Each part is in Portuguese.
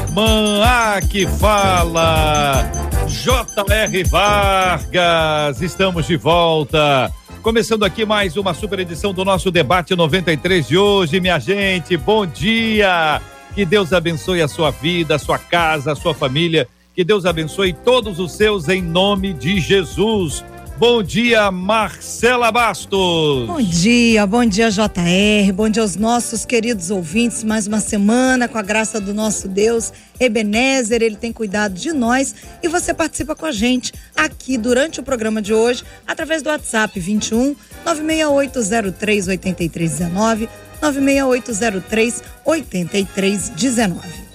Irmã. Ah, que fala. J.R. Vargas. Estamos de volta Começando aqui mais uma super edição do nosso debate 93 de hoje, minha gente. Bom dia! Que Deus abençoe a sua vida, a sua casa, a sua família. Que Deus abençoe todos os seus em nome de Jesus. Bom dia, Marcela Bastos. Bom dia, bom dia, JR. Bom dia aos nossos queridos ouvintes. Mais uma semana com a graça do nosso Deus. Ebenezer, ele tem cuidado de nós e você participa com a gente aqui durante o programa de hoje através do WhatsApp 21 96803 8319 96803 8319.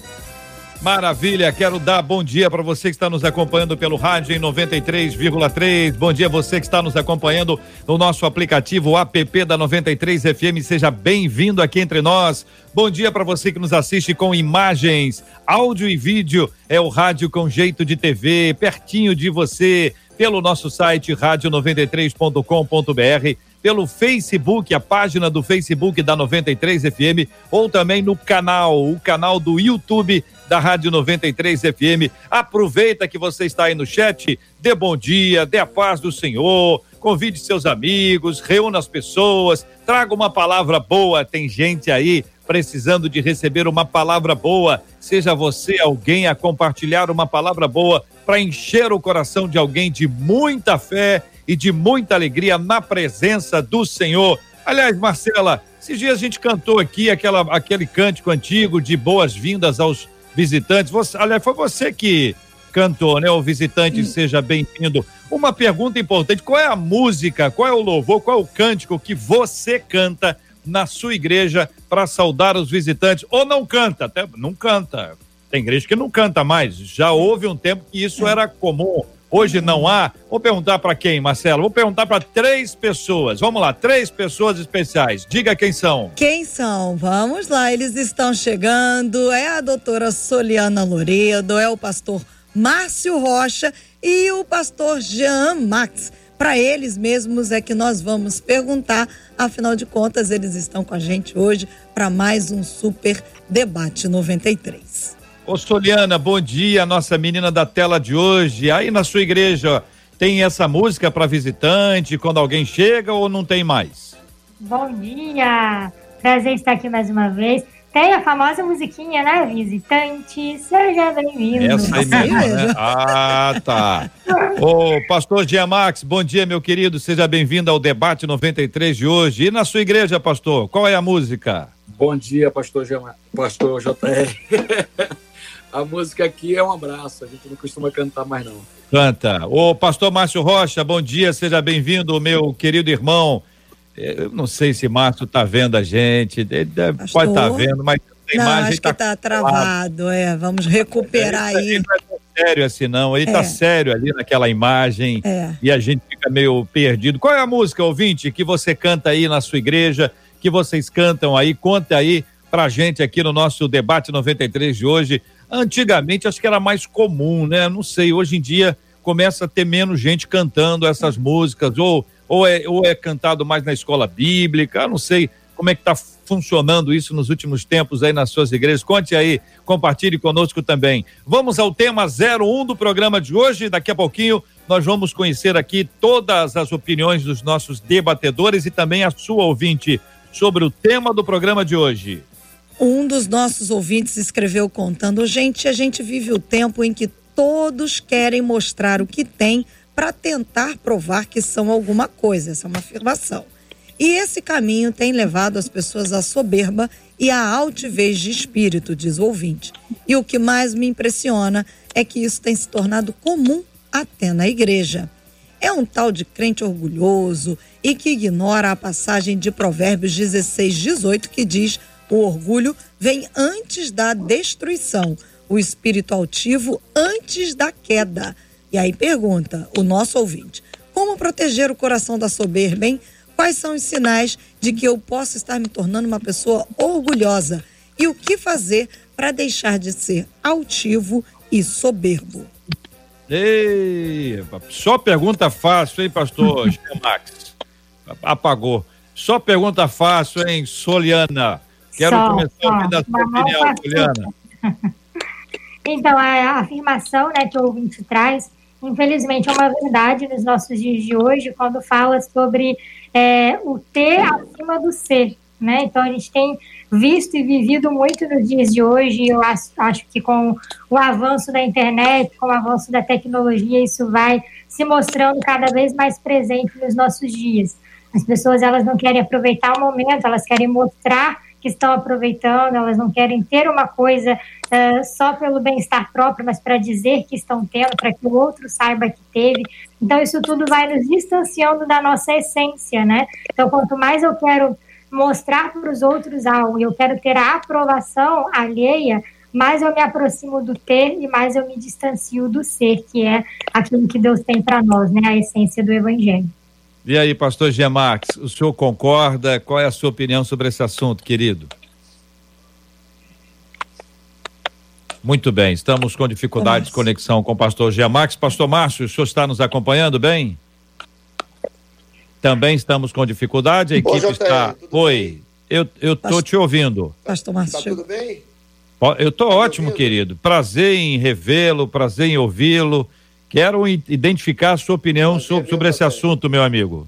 Maravilha, quero dar bom dia para você que está nos acompanhando pelo rádio em 93,3. Bom dia você que está nos acompanhando no nosso aplicativo app da 93 FM. Seja bem-vindo aqui entre nós. Bom dia para você que nos assiste com imagens, áudio e vídeo. É o rádio com jeito de TV, pertinho de você, pelo nosso site rádio93.com.br pelo Facebook, a página do Facebook da 93 FM, ou também no canal, o canal do YouTube da Rádio 93 FM. Aproveita que você está aí no chat, dê bom dia, dê a paz do Senhor, convide seus amigos, reúna as pessoas, traga uma palavra boa. Tem gente aí precisando de receber uma palavra boa. Seja você alguém a compartilhar uma palavra boa para encher o coração de alguém de muita fé e de muita alegria na presença do Senhor. Aliás, Marcela, esses dias a gente cantou aqui aquela, aquele cântico antigo de boas-vindas aos visitantes. Você, aliás, foi você que cantou, né? O visitante Sim. seja bem-vindo. Uma pergunta importante: qual é a música, qual é o louvor, qual é o cântico que você canta na sua igreja para saudar os visitantes? Ou não canta? Até não canta. Tem igreja que não canta mais. Já houve um tempo que isso é. era comum. Hoje não há. Vou perguntar para quem, Marcelo? Vou perguntar para três pessoas. Vamos lá, três pessoas especiais. Diga quem são. Quem são? Vamos lá, eles estão chegando. É a doutora Soliana Loredo, é o pastor Márcio Rocha e o pastor Jean Max. Para eles mesmos é que nós vamos perguntar, afinal de contas, eles estão com a gente hoje para mais um super debate 93. Ô Soliana, bom dia, nossa menina da tela de hoje. Aí na sua igreja tem essa música para visitante quando alguém chega ou não tem mais? Bom dia, prazer estar aqui mais uma vez. Tem a famosa musiquinha, né? Visitante, seja bem-vindo. Essa aí mesmo, né? Ah, tá. Ô, pastor Giamax, bom dia, meu querido. Seja bem-vindo ao debate 93 de hoje. E na sua igreja, pastor, qual é a música? Bom dia, pastor, Giamax, pastor JR. a música aqui é um abraço, a gente não costuma cantar mais não. Canta. Ô, pastor Márcio Rocha, bom dia, seja bem-vindo, meu querido irmão. Eu não sei se Márcio tá vendo a gente, ele deve, pode estar tá vendo, mas a não, imagem acho tá que tá travado, é, vamos recuperar é, aí. Ele não é sério assim não, ele tá é. tá sério ali naquela imagem é. e a gente fica meio perdido. Qual é a música, ouvinte, que você canta aí na sua igreja, que vocês cantam aí, conta aí pra gente aqui no nosso debate 93 de hoje. Antigamente acho que era mais comum, né? Não sei, hoje em dia começa a ter menos gente cantando essas músicas, ou, ou, é, ou é cantado mais na escola bíblica, não sei como é que está funcionando isso nos últimos tempos aí nas suas igrejas. Conte aí, compartilhe conosco também. Vamos ao tema 01 do programa de hoje. Daqui a pouquinho nós vamos conhecer aqui todas as opiniões dos nossos debatedores e também a sua ouvinte sobre o tema do programa de hoje. Um dos nossos ouvintes escreveu contando: gente, a gente vive o tempo em que todos querem mostrar o que tem para tentar provar que são alguma coisa. Essa é uma afirmação. E esse caminho tem levado as pessoas à soberba e à altivez de espírito, diz o ouvinte. E o que mais me impressiona é que isso tem se tornado comum até na igreja. É um tal de crente orgulhoso e que ignora a passagem de Provérbios 16, 18, que diz o orgulho vem antes da destruição. o espírito altivo antes da queda. E aí pergunta o nosso ouvinte: como proteger o coração da soberba, hein? Quais são os sinais de que eu posso estar me tornando uma pessoa orgulhosa? E o que fazer para deixar de ser altivo e soberbo? Ei, só pergunta fácil, hein, pastor Max? Apagou. Só pergunta fácil, hein, Soliana? Quero só, começar a ouvir da sua opinião, Soliana. Então, a afirmação né, que o ouvinte traz, infelizmente, é uma verdade nos nossos dias de hoje, quando fala sobre é, o ter acima do ser. Né? Então, a gente tem visto e vivido muito nos dias de hoje. Eu acho, acho que com o avanço da internet, com o avanço da tecnologia, isso vai se mostrando cada vez mais presente nos nossos dias. As pessoas elas não querem aproveitar o momento, elas querem mostrar que estão aproveitando, elas não querem ter uma coisa uh, só pelo bem-estar próprio, mas para dizer que estão tendo, para que o outro saiba que teve. Então, isso tudo vai nos distanciando da nossa essência, né? Então, quanto mais eu quero mostrar para os outros algo e eu quero ter a aprovação alheia, mais eu me aproximo do ter e mais eu me distancio do ser, que é aquilo que Deus tem para nós, né? A essência do Evangelho. E aí, pastor Gemax, o senhor concorda? Qual é a sua opinião sobre esse assunto, querido? Muito bem, estamos com dificuldade de conexão com o pastor Gemax. Pastor Márcio, o senhor está nos acompanhando bem? Também estamos com dificuldade, a equipe está. Oi, eu eu tô te ouvindo. Pastor Márcio. Tá tudo bem? Eu tô tá ótimo, querido. Prazer em revê-lo, prazer em ouvi-lo. Quero identificar a sua opinião sobre, sobre esse assunto, meu amigo.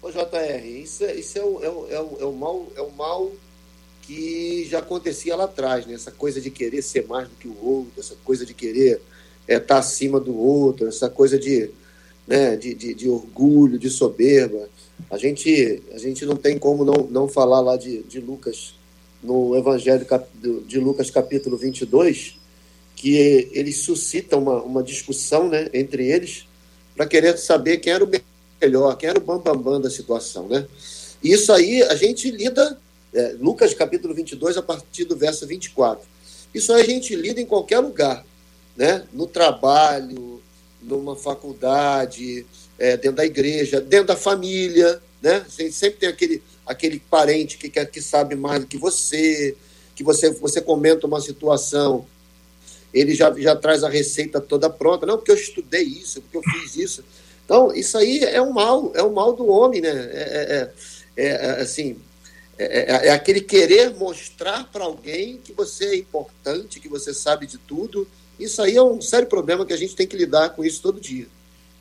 Ô, JR, isso, é, isso é, o, é, o, é, o, é, o mal, é o mal que já acontecia lá atrás, né? Essa coisa de querer ser mais do que o outro, essa coisa de querer estar é, tá acima do outro, essa coisa de, né, de, de, de, orgulho, de soberba. A gente, a gente não tem como não, não falar lá de, de Lucas, no Evangelho de Lucas, capítulo 22, que eles suscitam uma, uma discussão né, entre eles para querer saber quem era o melhor, quem era o bambambam bam, bam da situação. Né? Isso aí a gente lida, é, Lucas capítulo 22, a partir do verso 24. Isso aí a gente lida em qualquer lugar, né? no trabalho, numa faculdade, é, dentro da igreja, dentro da família. Né? A gente sempre tem aquele, aquele parente que, que sabe mais do que você, que você, você comenta uma situação ele já, já traz a receita toda pronta. Não, porque eu estudei isso, porque eu fiz isso. Então, isso aí é o mal, é o mal do homem, né? É, é, é, é assim, é, é, aquele querer mostrar para alguém que você é importante, que você sabe de tudo. Isso aí é um sério problema que a gente tem que lidar com isso todo dia.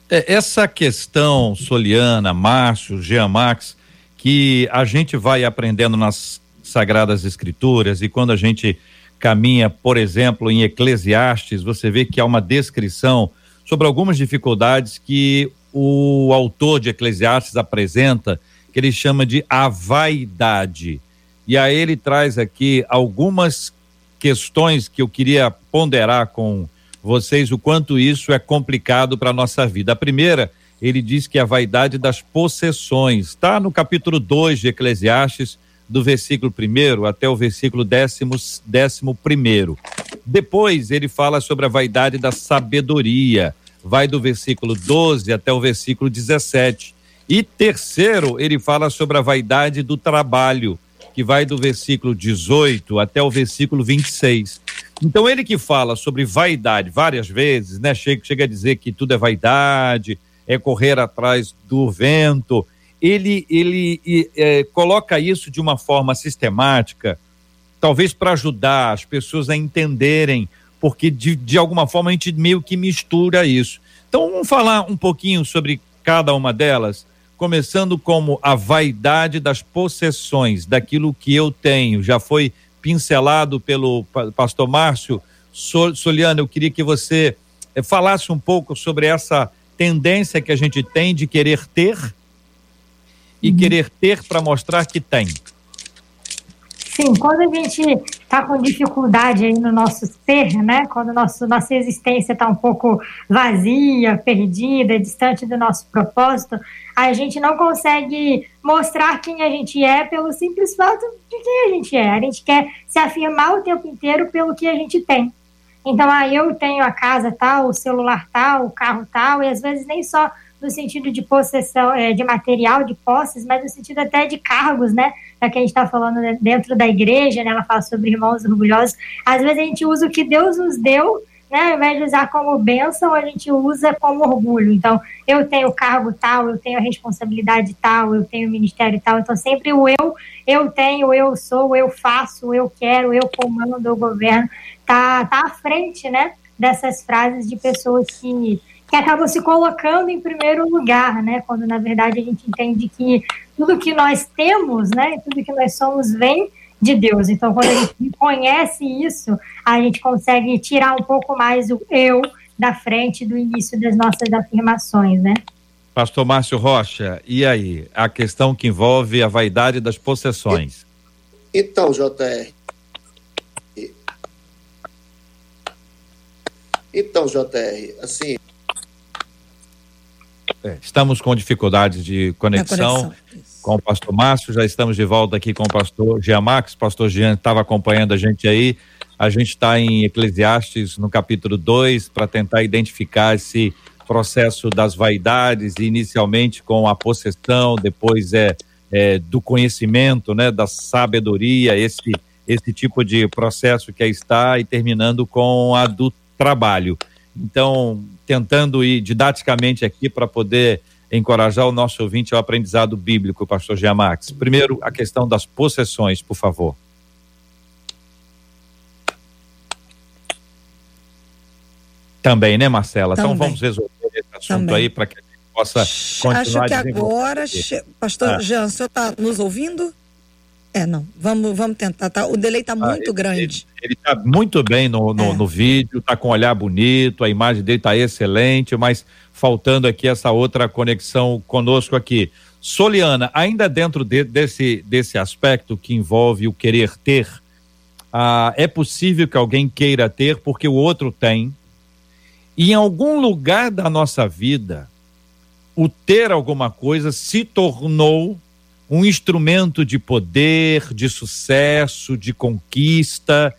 essa questão, Soliana, Márcio, Jean Max, que a gente vai aprendendo nas Sagradas Escrituras e quando a gente caminha, por exemplo, em Eclesiastes, você vê que há uma descrição sobre algumas dificuldades que o autor de Eclesiastes apresenta, que ele chama de a vaidade. E aí ele traz aqui algumas questões que eu queria ponderar com vocês, o quanto isso é complicado para a nossa vida. A primeira, ele diz que a vaidade das possessões. Está no capítulo 2 de Eclesiastes, do versículo primeiro até o versículo décimo, décimo primeiro. Depois ele fala sobre a vaidade da sabedoria, vai do versículo 12 até o versículo 17. E terceiro, ele fala sobre a vaidade do trabalho, que vai do versículo 18 até o versículo 26. Então, ele que fala sobre vaidade várias vezes, né? Chega, chega a dizer que tudo é vaidade, é correr atrás do vento, ele, ele é, coloca isso de uma forma sistemática, talvez para ajudar as pessoas a entenderem, porque de, de alguma forma a gente meio que mistura isso. Então vamos falar um pouquinho sobre cada uma delas, começando como a vaidade das possessões, daquilo que eu tenho. Já foi pincelado pelo pastor Márcio. Soliana, eu queria que você eh, falasse um pouco sobre essa tendência que a gente tem de querer ter e uhum. querer ter para mostrar que tem. Sim, quando a gente está com dificuldade aí no nosso ser, né? Quando nosso, nossa existência está um pouco vazia, perdida, distante do nosso propósito, a gente não consegue mostrar quem a gente é pelo simples fato de quem a gente é. A gente quer se afirmar o tempo inteiro pelo que a gente tem. Então, ah, eu tenho a casa tal, o celular tal, o carro tal, e às vezes nem só no sentido de possessão, é, de material, de posses, mas no sentido até de cargos, né? Já que a gente está falando dentro da igreja, né? Ela fala sobre irmãos orgulhosos. Às vezes a gente usa o que Deus nos deu, né? Ao invés de usar como bênção, a gente usa como orgulho. Então, eu tenho cargo tal, eu tenho a responsabilidade tal, eu tenho o ministério tal. Então, sempre o eu, eu tenho, eu sou, eu faço, eu quero, eu comando, eu governo, tá, tá à frente, né? Dessas frases de pessoas que que acabam se colocando em primeiro lugar, né? Quando na verdade a gente entende que tudo que nós temos, né, tudo que nós somos vem de Deus. Então, quando a gente conhece isso, a gente consegue tirar um pouco mais o eu da frente do início das nossas afirmações, né? Pastor Márcio Rocha, e aí? A questão que envolve a vaidade das possessões. Então, JR. Então, JR, assim, é, estamos com dificuldades de conexão, conexão. com o pastor Márcio, já estamos de volta aqui com o pastor Jean Max, pastor Jean estava acompanhando a gente aí, a gente está em Eclesiastes no capítulo 2 para tentar identificar esse processo das vaidades, inicialmente com a possessão, depois é, é do conhecimento, né, da sabedoria, esse, esse tipo de processo que aí está, e terminando com a do trabalho. Então, tentando ir didaticamente aqui para poder encorajar o nosso ouvinte ao aprendizado bíblico, pastor Giamax. Primeiro, a questão das possessões, por favor. Também, né, Marcela? Então, Também. Então vamos resolver esse assunto Também. aí para que a gente possa continuar Acho que agora, pastor ah. Jean, o senhor está nos ouvindo? É, não. Vamos, vamos tentar, tá? O delay está ah, muito ele, grande. Ele está muito bem no, no, é. no vídeo, está com um olhar bonito, a imagem dele está excelente, mas faltando aqui essa outra conexão conosco aqui. Soliana, ainda dentro de, desse, desse aspecto que envolve o querer ter, ah, é possível que alguém queira ter porque o outro tem, e em algum lugar da nossa vida, o ter alguma coisa se tornou um instrumento de poder, de sucesso, de conquista.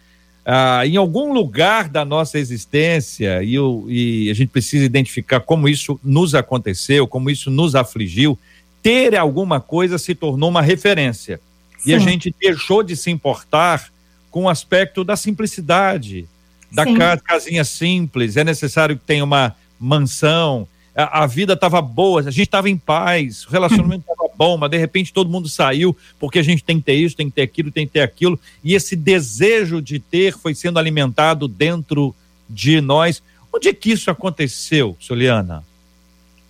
Ah, em algum lugar da nossa existência, e, eu, e a gente precisa identificar como isso nos aconteceu, como isso nos afligiu, ter alguma coisa se tornou uma referência. Sim. E a gente deixou de se importar com o aspecto da simplicidade, da Sim. casinha simples. É necessário que tenha uma mansão, a, a vida estava boa, a gente estava em paz, o relacionamento estava bom, mas de repente todo mundo saiu porque a gente tem que ter isso, tem que ter aquilo, tem que ter aquilo, e esse desejo de ter foi sendo alimentado dentro de nós. Onde é que isso aconteceu, Soliana?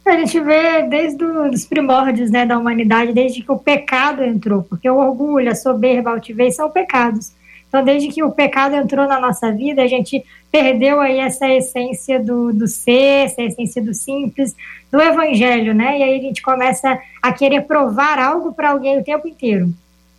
A gente vê desde os primórdios né, da humanidade, desde que o pecado entrou, porque o orgulho, a soberba, a altivez são pecados. Então, desde que o pecado entrou na nossa vida, a gente perdeu aí essa essência do, do ser, essa essência do simples, do evangelho, né? E aí a gente começa a querer provar algo para alguém o tempo inteiro.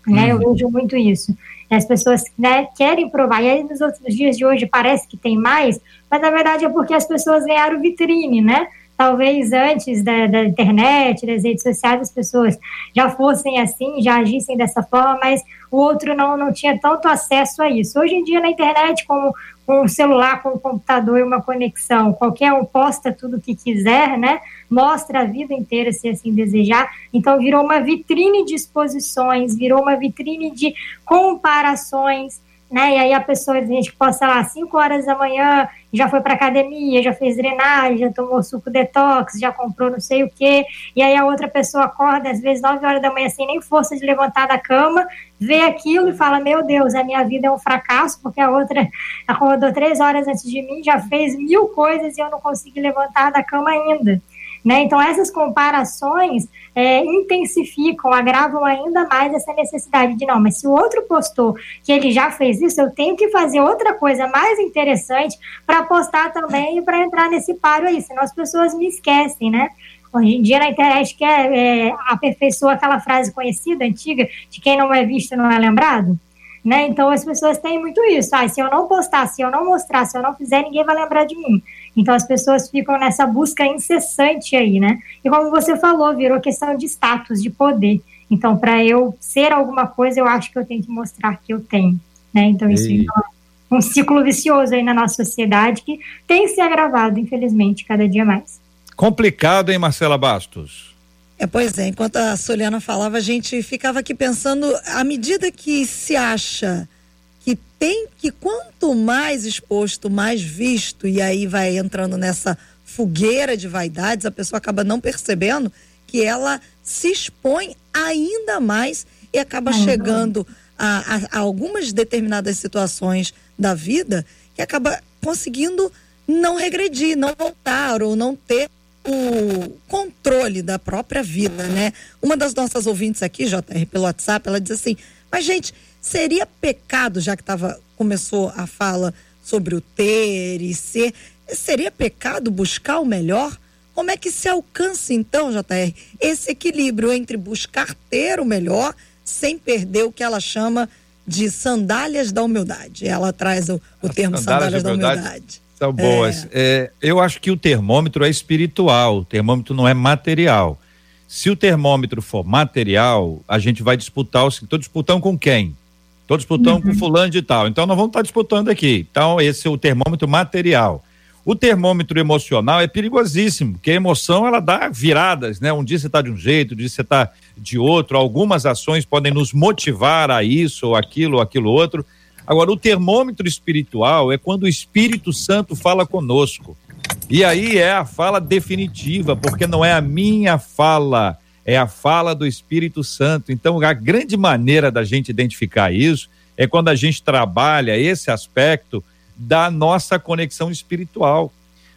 Né? Eu uhum. vejo muito isso. As pessoas né, querem provar. E aí, nos outros dias de hoje, parece que tem mais, mas na verdade é porque as pessoas ganharam vitrine, né? Talvez antes da, da, internet, das redes sociais, as pessoas já fossem assim, já agissem dessa forma, mas o outro não, não tinha tanto acesso a isso. Hoje em dia, na internet, com, com um celular, com um computador e uma conexão, qualquer um posta tudo o que quiser, né? Mostra a vida inteira, se assim desejar. Então, virou uma vitrine de exposições, virou uma vitrine de comparações, né? E aí a pessoa, a gente posta lá 5 horas da manhã, já foi para academia, já fez drenagem, já tomou suco detox, já comprou não sei o quê, e aí a outra pessoa acorda às vezes 9 horas da manhã sem nem força de levantar da cama, vê aquilo e fala: Meu Deus, a minha vida é um fracasso, porque a outra acordou três horas antes de mim, já fez mil coisas e eu não consegui levantar da cama ainda. Né? Então, essas comparações é, intensificam, agravam ainda mais essa necessidade de não, mas se o outro postou que ele já fez isso, eu tenho que fazer outra coisa mais interessante para postar também e para entrar nesse paro aí, senão as pessoas me esquecem, né? Hoje em dia na internet que é, é, aperfeiçoa aquela frase conhecida, antiga, de quem não é visto não é lembrado. Né? Então as pessoas têm muito isso. Ah, se eu não postar, se eu não mostrar, se eu não fizer, ninguém vai lembrar de mim. Então as pessoas ficam nessa busca incessante aí, né? E como você falou, virou questão de status, de poder. Então, para eu ser alguma coisa, eu acho que eu tenho que mostrar que eu tenho. Né? Então, isso é um ciclo vicioso aí na nossa sociedade que tem se agravado, infelizmente, cada dia mais. Complicado, hein, Marcela Bastos? É, pois é, enquanto a Soliana falava, a gente ficava aqui pensando, à medida que se acha que tem que quanto mais exposto, mais visto, e aí vai entrando nessa fogueira de vaidades, a pessoa acaba não percebendo que ela se expõe ainda mais e acaba uhum. chegando a, a, a, algumas determinadas situações da vida que acaba conseguindo não regredir, não voltar ou não ter o controle da própria vida, né? Uma das nossas ouvintes aqui, JR, pelo WhatsApp, ela diz assim: mas gente, seria pecado, já que tava, começou a fala sobre o ter e ser, seria pecado buscar o melhor? Como é que se alcança, então, JR, esse equilíbrio entre buscar ter o melhor sem perder o que ela chama de sandálias da humildade? Ela traz o, o termo sandálias, sandálias da humildade. humildade. São boas. É. É, eu acho que o termômetro é espiritual, o termômetro não é material. Se o termômetro for material, a gente vai disputar, estou disputando com quem? Estou disputando uhum. com fulano de tal. Então nós vamos estar disputando aqui. Então esse é o termômetro material. O termômetro emocional é perigosíssimo, porque a emoção ela dá viradas, né? Um dia você está de um jeito, um dia você está de outro. Algumas ações podem nos motivar a isso ou aquilo ou aquilo outro. Agora, o termômetro espiritual é quando o Espírito Santo fala conosco. E aí é a fala definitiva, porque não é a minha fala, é a fala do Espírito Santo. Então, a grande maneira da gente identificar isso é quando a gente trabalha esse aspecto da nossa conexão espiritual.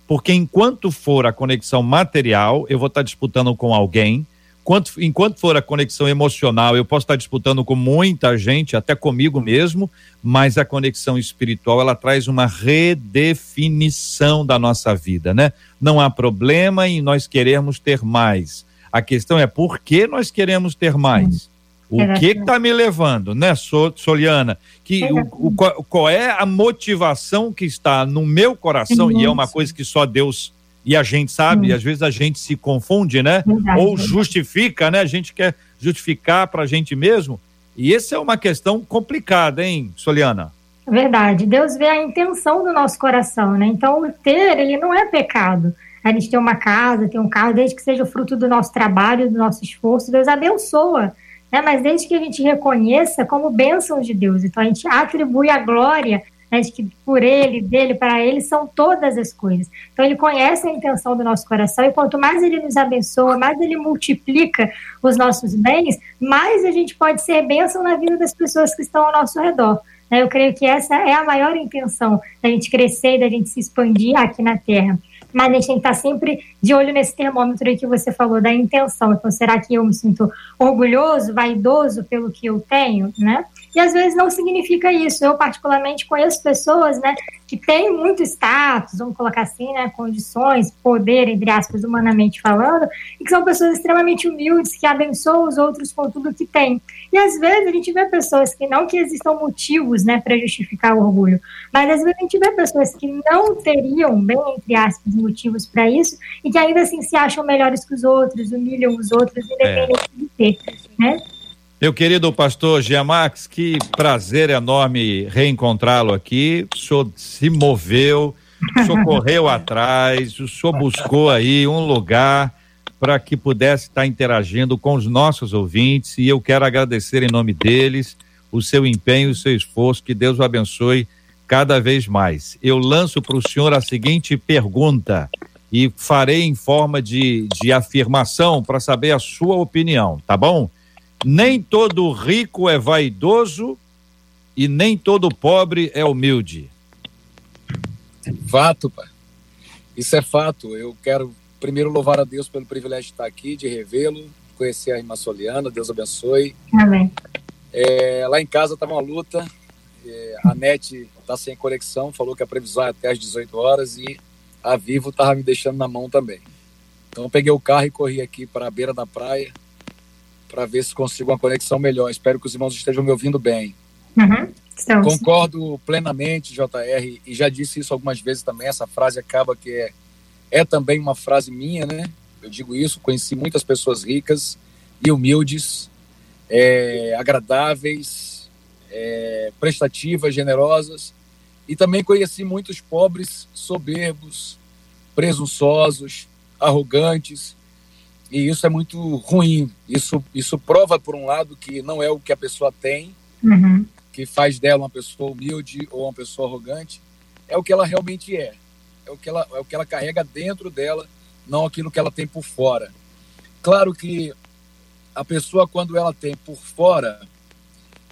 Porque enquanto for a conexão material, eu vou estar disputando com alguém. Enquanto, enquanto for a conexão emocional, eu posso estar disputando com muita gente, até comigo mesmo, mas a conexão espiritual, ela traz uma redefinição da nossa vida, né? Não há problema em nós queremos ter mais. A questão é por que nós queremos ter mais? O que está me levando, né, Soliana? Que o, o, qual é a motivação que está no meu coração, e é uma coisa que só Deus e a gente sabe, e às vezes a gente se confunde, né? Ou justifica, né? A gente quer justificar para a gente mesmo. E essa é uma questão complicada, hein, Soliana? Verdade. Deus vê a intenção do nosso coração, né? Então, o ter, ele não é pecado. A gente tem uma casa, tem um carro, desde que seja fruto do nosso trabalho, do nosso esforço, Deus abençoa né? mas desde que a gente reconheça como bênção de Deus. Então a gente atribui a glória né, de que por ele, dele, para ele são todas as coisas. Então ele conhece a intenção do nosso coração e quanto mais ele nos abençoa, mais ele multiplica os nossos bens, mais a gente pode ser bênção na vida das pessoas que estão ao nosso redor. Eu creio que essa é a maior intenção da gente crescer e da gente se expandir aqui na Terra mas a gente tem que estar sempre de olho nesse termômetro aí que você falou, da intenção. Então, será que eu me sinto orgulhoso, vaidoso pelo que eu tenho, né? E às vezes não significa isso. Eu, particularmente, conheço pessoas, né, que têm muito status, vamos colocar assim, né, condições, poder, entre aspas, humanamente falando, e que são pessoas extremamente humildes, que abençoam os outros com tudo que têm. E às vezes a gente vê pessoas que não que existam motivos, né, para justificar o orgulho, mas às vezes a gente vê pessoas que não teriam, bem entre aspas, motivos para isso, e que ainda assim se acham melhores que os outros, humilham os outros, independente é. de ter, né? Meu querido pastor Giamax, que prazer enorme reencontrá-lo aqui. O senhor se moveu, o senhor correu atrás, o senhor buscou aí um lugar para que pudesse estar interagindo com os nossos ouvintes e eu quero agradecer em nome deles o seu empenho, o seu esforço, que Deus o abençoe cada vez mais. Eu lanço para o senhor a seguinte pergunta e farei em forma de, de afirmação para saber a sua opinião, tá bom? Nem todo rico é vaidoso e nem todo pobre é humilde. Fato, pai. Isso é fato. Eu quero primeiro louvar a Deus pelo privilégio de estar aqui, de revê-lo, conhecer a irmã Soliana. Deus abençoe. Amém. É, lá em casa tá uma luta. É, a NET está sem conexão, falou que a previsão é até às 18 horas e a Vivo estava me deixando na mão também. Então eu peguei o carro e corri aqui para a beira da praia para ver se consigo uma conexão melhor. Espero que os irmãos estejam me ouvindo bem. Uhum. Concordo plenamente, JR, e já disse isso algumas vezes também. Essa frase acaba que é, é também uma frase minha, né? Eu digo isso, conheci muitas pessoas ricas e humildes, é, agradáveis, é, prestativas, generosas, e também conheci muitos pobres, soberbos, presunçosos, arrogantes, e isso é muito ruim. Isso, isso prova, por um lado, que não é o que a pessoa tem, uhum que faz dela uma pessoa humilde ou uma pessoa arrogante, é o que ela realmente é. É o que ela, é o que ela carrega dentro dela, não aquilo que ela tem por fora. Claro que a pessoa, quando ela tem por fora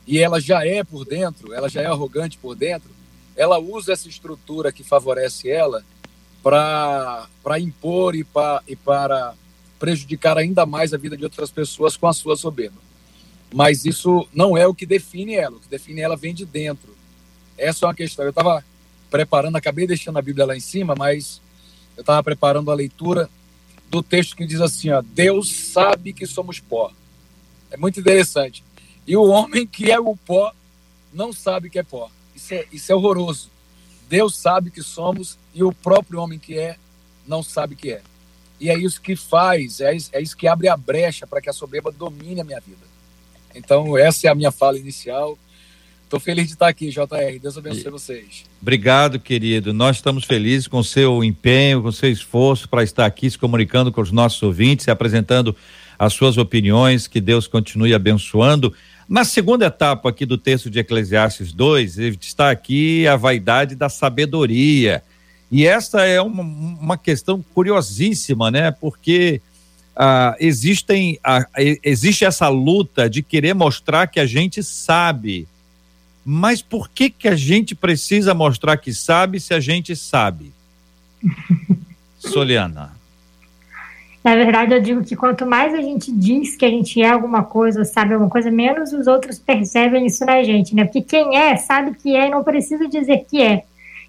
e ela já é por dentro, ela já é arrogante por dentro, ela usa essa estrutura que favorece ela para impor e, pra, e para prejudicar ainda mais a vida de outras pessoas com a sua soberba. Mas isso não é o que define ela. O que define ela vem de dentro. Essa é uma questão. Eu estava preparando, acabei deixando a Bíblia lá em cima, mas eu estava preparando a leitura do texto que diz assim: ó, Deus sabe que somos pó. É muito interessante. E o homem que é o pó não sabe que é pó. Isso é, isso é horroroso. Deus sabe que somos e o próprio homem que é não sabe que é. E é isso que faz, é, é isso que abre a brecha para que a soberba domine a minha vida. Então, essa é a minha fala inicial. Estou feliz de estar aqui, JR. Deus abençoe vocês. Obrigado, querido. Nós estamos felizes com o seu empenho, com o seu esforço para estar aqui se comunicando com os nossos ouvintes e apresentando as suas opiniões. Que Deus continue abençoando. Na segunda etapa aqui do texto de Eclesiastes 2, está aqui a vaidade da sabedoria. E essa é uma, uma questão curiosíssima, né? Porque ah, existem, ah, existe essa luta de querer mostrar que a gente sabe. Mas por que, que a gente precisa mostrar que sabe se a gente sabe? Soliana. Na verdade, eu digo que quanto mais a gente diz que a gente é alguma coisa, sabe alguma coisa, menos os outros percebem isso na gente, né? Porque quem é, sabe que é e não precisa dizer que é.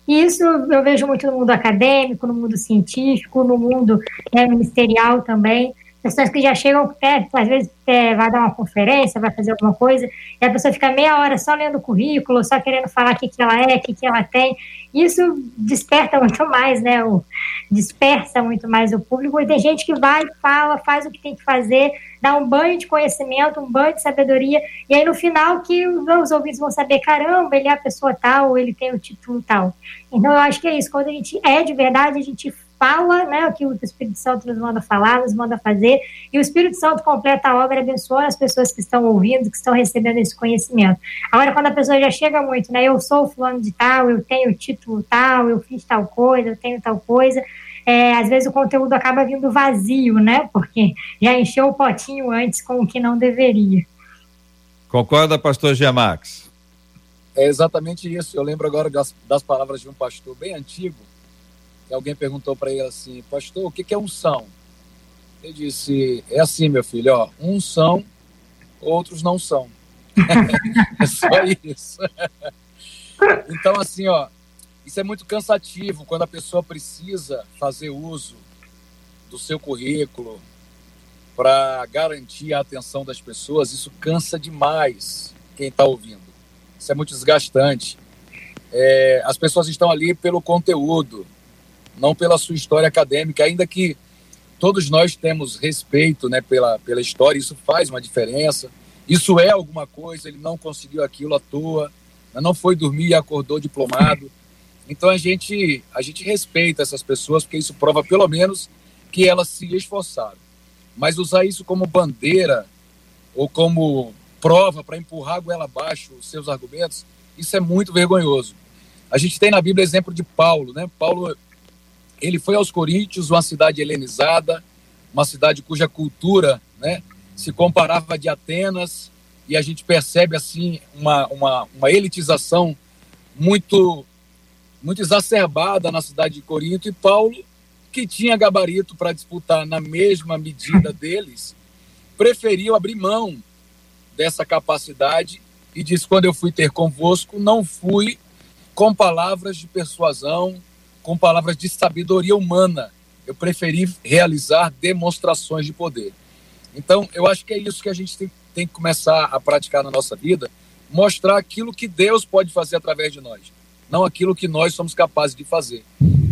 E isso eu vejo muito no mundo acadêmico, no mundo científico, no mundo é, ministerial também pessoas que já chegam perto, às vezes é, vai dar uma conferência, vai fazer alguma coisa, e a pessoa fica meia hora só lendo o currículo, só querendo falar o que, que ela é, o que, que ela tem. Isso desperta muito mais, né? O, dispersa muito mais o público. E tem gente que vai, fala, faz o que tem que fazer, dá um banho de conhecimento, um banho de sabedoria, e aí no final que os ouvintes vão saber, caramba, ele é a pessoa tal, ou ele tem o título tal. Então eu acho que é isso, quando a gente é de verdade, a gente fala né, aquilo que o Espírito Santo nos manda falar, nos manda fazer, e o Espírito Santo completa a obra, abençoa as pessoas que estão ouvindo, que estão recebendo esse conhecimento. Agora, quando a pessoa já chega muito, né, eu sou fulano de tal, eu tenho título tal, eu fiz tal coisa, eu tenho tal coisa, é, às vezes o conteúdo acaba vindo vazio, né, porque já encheu o potinho antes com o que não deveria. Concorda, pastor Giamax? É exatamente isso. Eu lembro agora das, das palavras de um pastor bem antigo, e alguém perguntou para ele assim, pastor, o que, que é unção? Ele disse, é assim, meu filho, ó, uns são, outros não são. é só isso. então, assim, ó, isso é muito cansativo quando a pessoa precisa fazer uso do seu currículo para garantir a atenção das pessoas. Isso cansa demais quem está ouvindo. Isso é muito desgastante. É, as pessoas estão ali pelo conteúdo, não pela sua história acadêmica, ainda que todos nós temos respeito né, pela, pela história, isso faz uma diferença. Isso é alguma coisa, ele não conseguiu aquilo à toa, não foi dormir e acordou diplomado. Então a gente, a gente respeita essas pessoas, porque isso prova pelo menos que elas se esforçaram. Mas usar isso como bandeira ou como prova para empurrar a goela abaixo os seus argumentos, isso é muito vergonhoso. A gente tem na Bíblia exemplo de Paulo, né? Paulo ele foi aos Coríntios, uma cidade helenizada, uma cidade cuja cultura né, se comparava de Atenas, e a gente percebe assim uma, uma, uma elitização muito, muito exacerbada na cidade de Corinto, e Paulo, que tinha gabarito para disputar na mesma medida deles, preferiu abrir mão dessa capacidade e disse: quando eu fui ter convosco, não fui com palavras de persuasão, com palavras de sabedoria humana. Eu preferi realizar demonstrações de poder. Então, eu acho que é isso que a gente tem, tem que começar a praticar na nossa vida, mostrar aquilo que Deus pode fazer através de nós, não aquilo que nós somos capazes de fazer.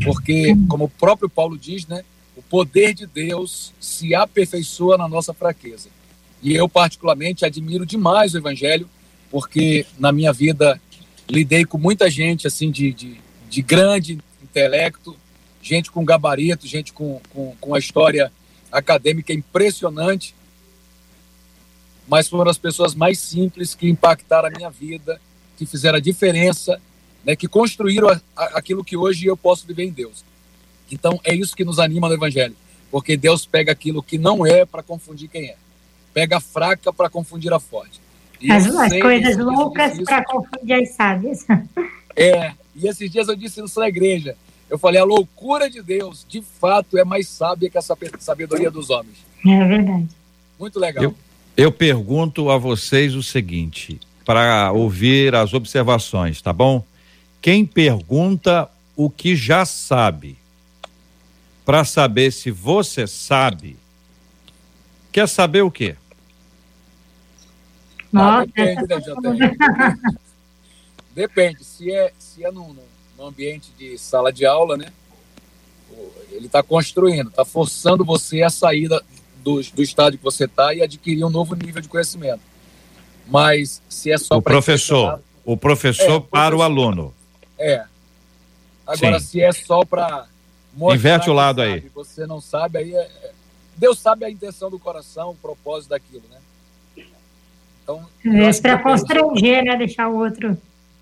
Porque, como o próprio Paulo diz, né, o poder de Deus se aperfeiçoa na nossa fraqueza. E eu, particularmente, admiro demais o Evangelho, porque na minha vida lidei com muita gente assim de, de, de grande intelecto, gente com gabarito, gente com, com, com a história acadêmica impressionante, mas foram as pessoas mais simples que impactaram a minha vida, que fizeram a diferença, né, que construíram a, a, aquilo que hoje eu posso viver em Deus. Então é isso que nos anima no Evangelho, porque Deus pega aquilo que não é para confundir quem é, pega a fraca para confundir a forte. E as, as coisas loucas para confundir as sábias. É, e esses dias eu disse isso na igreja. Eu falei, a loucura de Deus, de fato, é mais sábia que a sabedoria dos homens. É verdade. Muito legal. Eu, eu pergunto a vocês o seguinte, para ouvir as observações, tá bom? Quem pergunta o que já sabe, para saber se você sabe, quer saber o quê? Nossa, ah, depende, né, Depende. Se é, se é num, num ambiente de sala de aula, né? Ele está construindo, está forçando você a sair da, do, do estádio que você está e adquirir um novo nível de conhecimento. Mas se é só o professor, o professor é, para o, aluno. É. Agora, Sim. se é só para inverte o lado sabe, aí. Você não sabe aí. É, é, Deus sabe a intenção do coração, o propósito daquilo, né? Então. É, para constranger, né? Deixar o outro.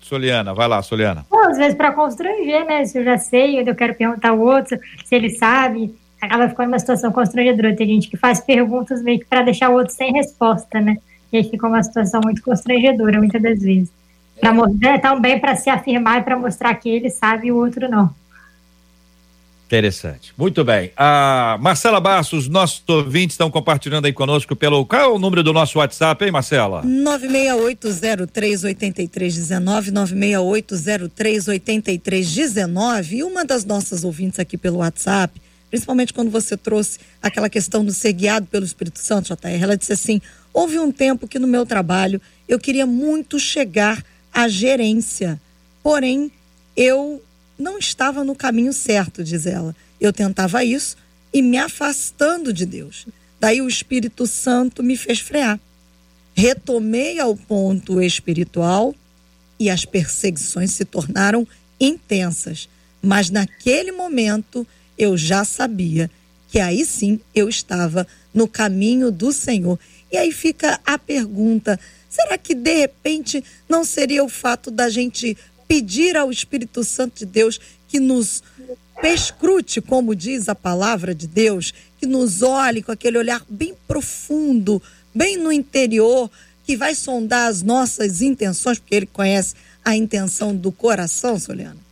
Soliana, vai lá, Soliana. Bom, às vezes para constranger, né? Se eu já sei, eu quero perguntar ao outro, se ele sabe acaba ficando uma situação constrangedora. Tem gente que faz perguntas meio que para deixar o outro sem resposta, né? E aí fica uma situação muito constrangedora, muitas das vezes. Pra, né, também para se afirmar e para mostrar que ele sabe e o outro não. Interessante. Muito bem. A Marcela Bastos, nossos ouvintes estão compartilhando aí conosco pelo. Qual é o número do nosso WhatsApp, hein, Marcela? 968038319, 968038319. E uma das nossas ouvintes aqui pelo WhatsApp principalmente quando você trouxe aquela questão do ser guiado pelo Espírito Santo, JR. Ela disse assim: houve um tempo que no meu trabalho eu queria muito chegar à gerência, porém eu não estava no caminho certo, diz ela. Eu tentava isso e me afastando de Deus. Daí o Espírito Santo me fez frear. Retomei ao ponto espiritual e as perseguições se tornaram intensas. Mas naquele momento eu já sabia que aí sim eu estava no caminho do Senhor. E aí fica a pergunta: será que de repente não seria o fato da gente pedir ao Espírito Santo de Deus que nos pescrute, como diz a palavra de Deus, que nos olhe com aquele olhar bem profundo, bem no interior, que vai sondar as nossas intenções, porque ele conhece a intenção do coração, Soliana?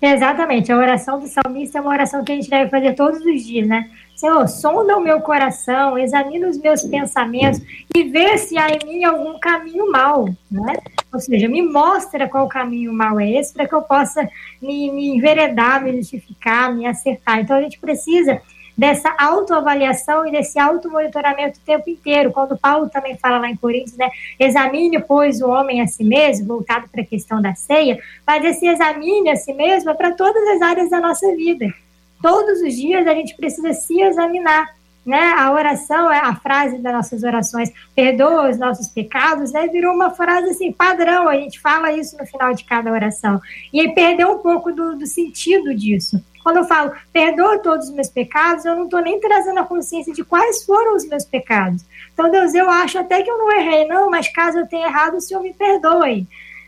Exatamente, a oração do salmista é uma oração que a gente deve fazer todos os dias, né? Senhor, sonda o meu coração, examina os meus pensamentos e vê se há em mim algum caminho mal, né? Ou seja, me mostra qual caminho mal é esse para que eu possa me, me enveredar, me justificar, me acertar. Então a gente precisa dessa autoavaliação e desse automonitoramento o tempo inteiro. Quando Paulo também fala lá em Coríntios, né? Examine, pois, o homem a si mesmo, voltado para a questão da ceia, mas esse examine a si mesmo é para todas as áreas da nossa vida. Todos os dias a gente precisa se examinar. Né? A oração é a frase das nossas orações, perdoa os nossos pecados, né? Virou uma frase assim padrão. A gente fala isso no final de cada oração e aí perdeu um pouco do, do sentido disso. Quando eu falo, perdoa todos os meus pecados, eu não estou nem trazendo a consciência de quais foram os meus pecados. Então, Deus, eu acho até que eu não errei, não, mas caso eu tenha errado, o Senhor me perdoe.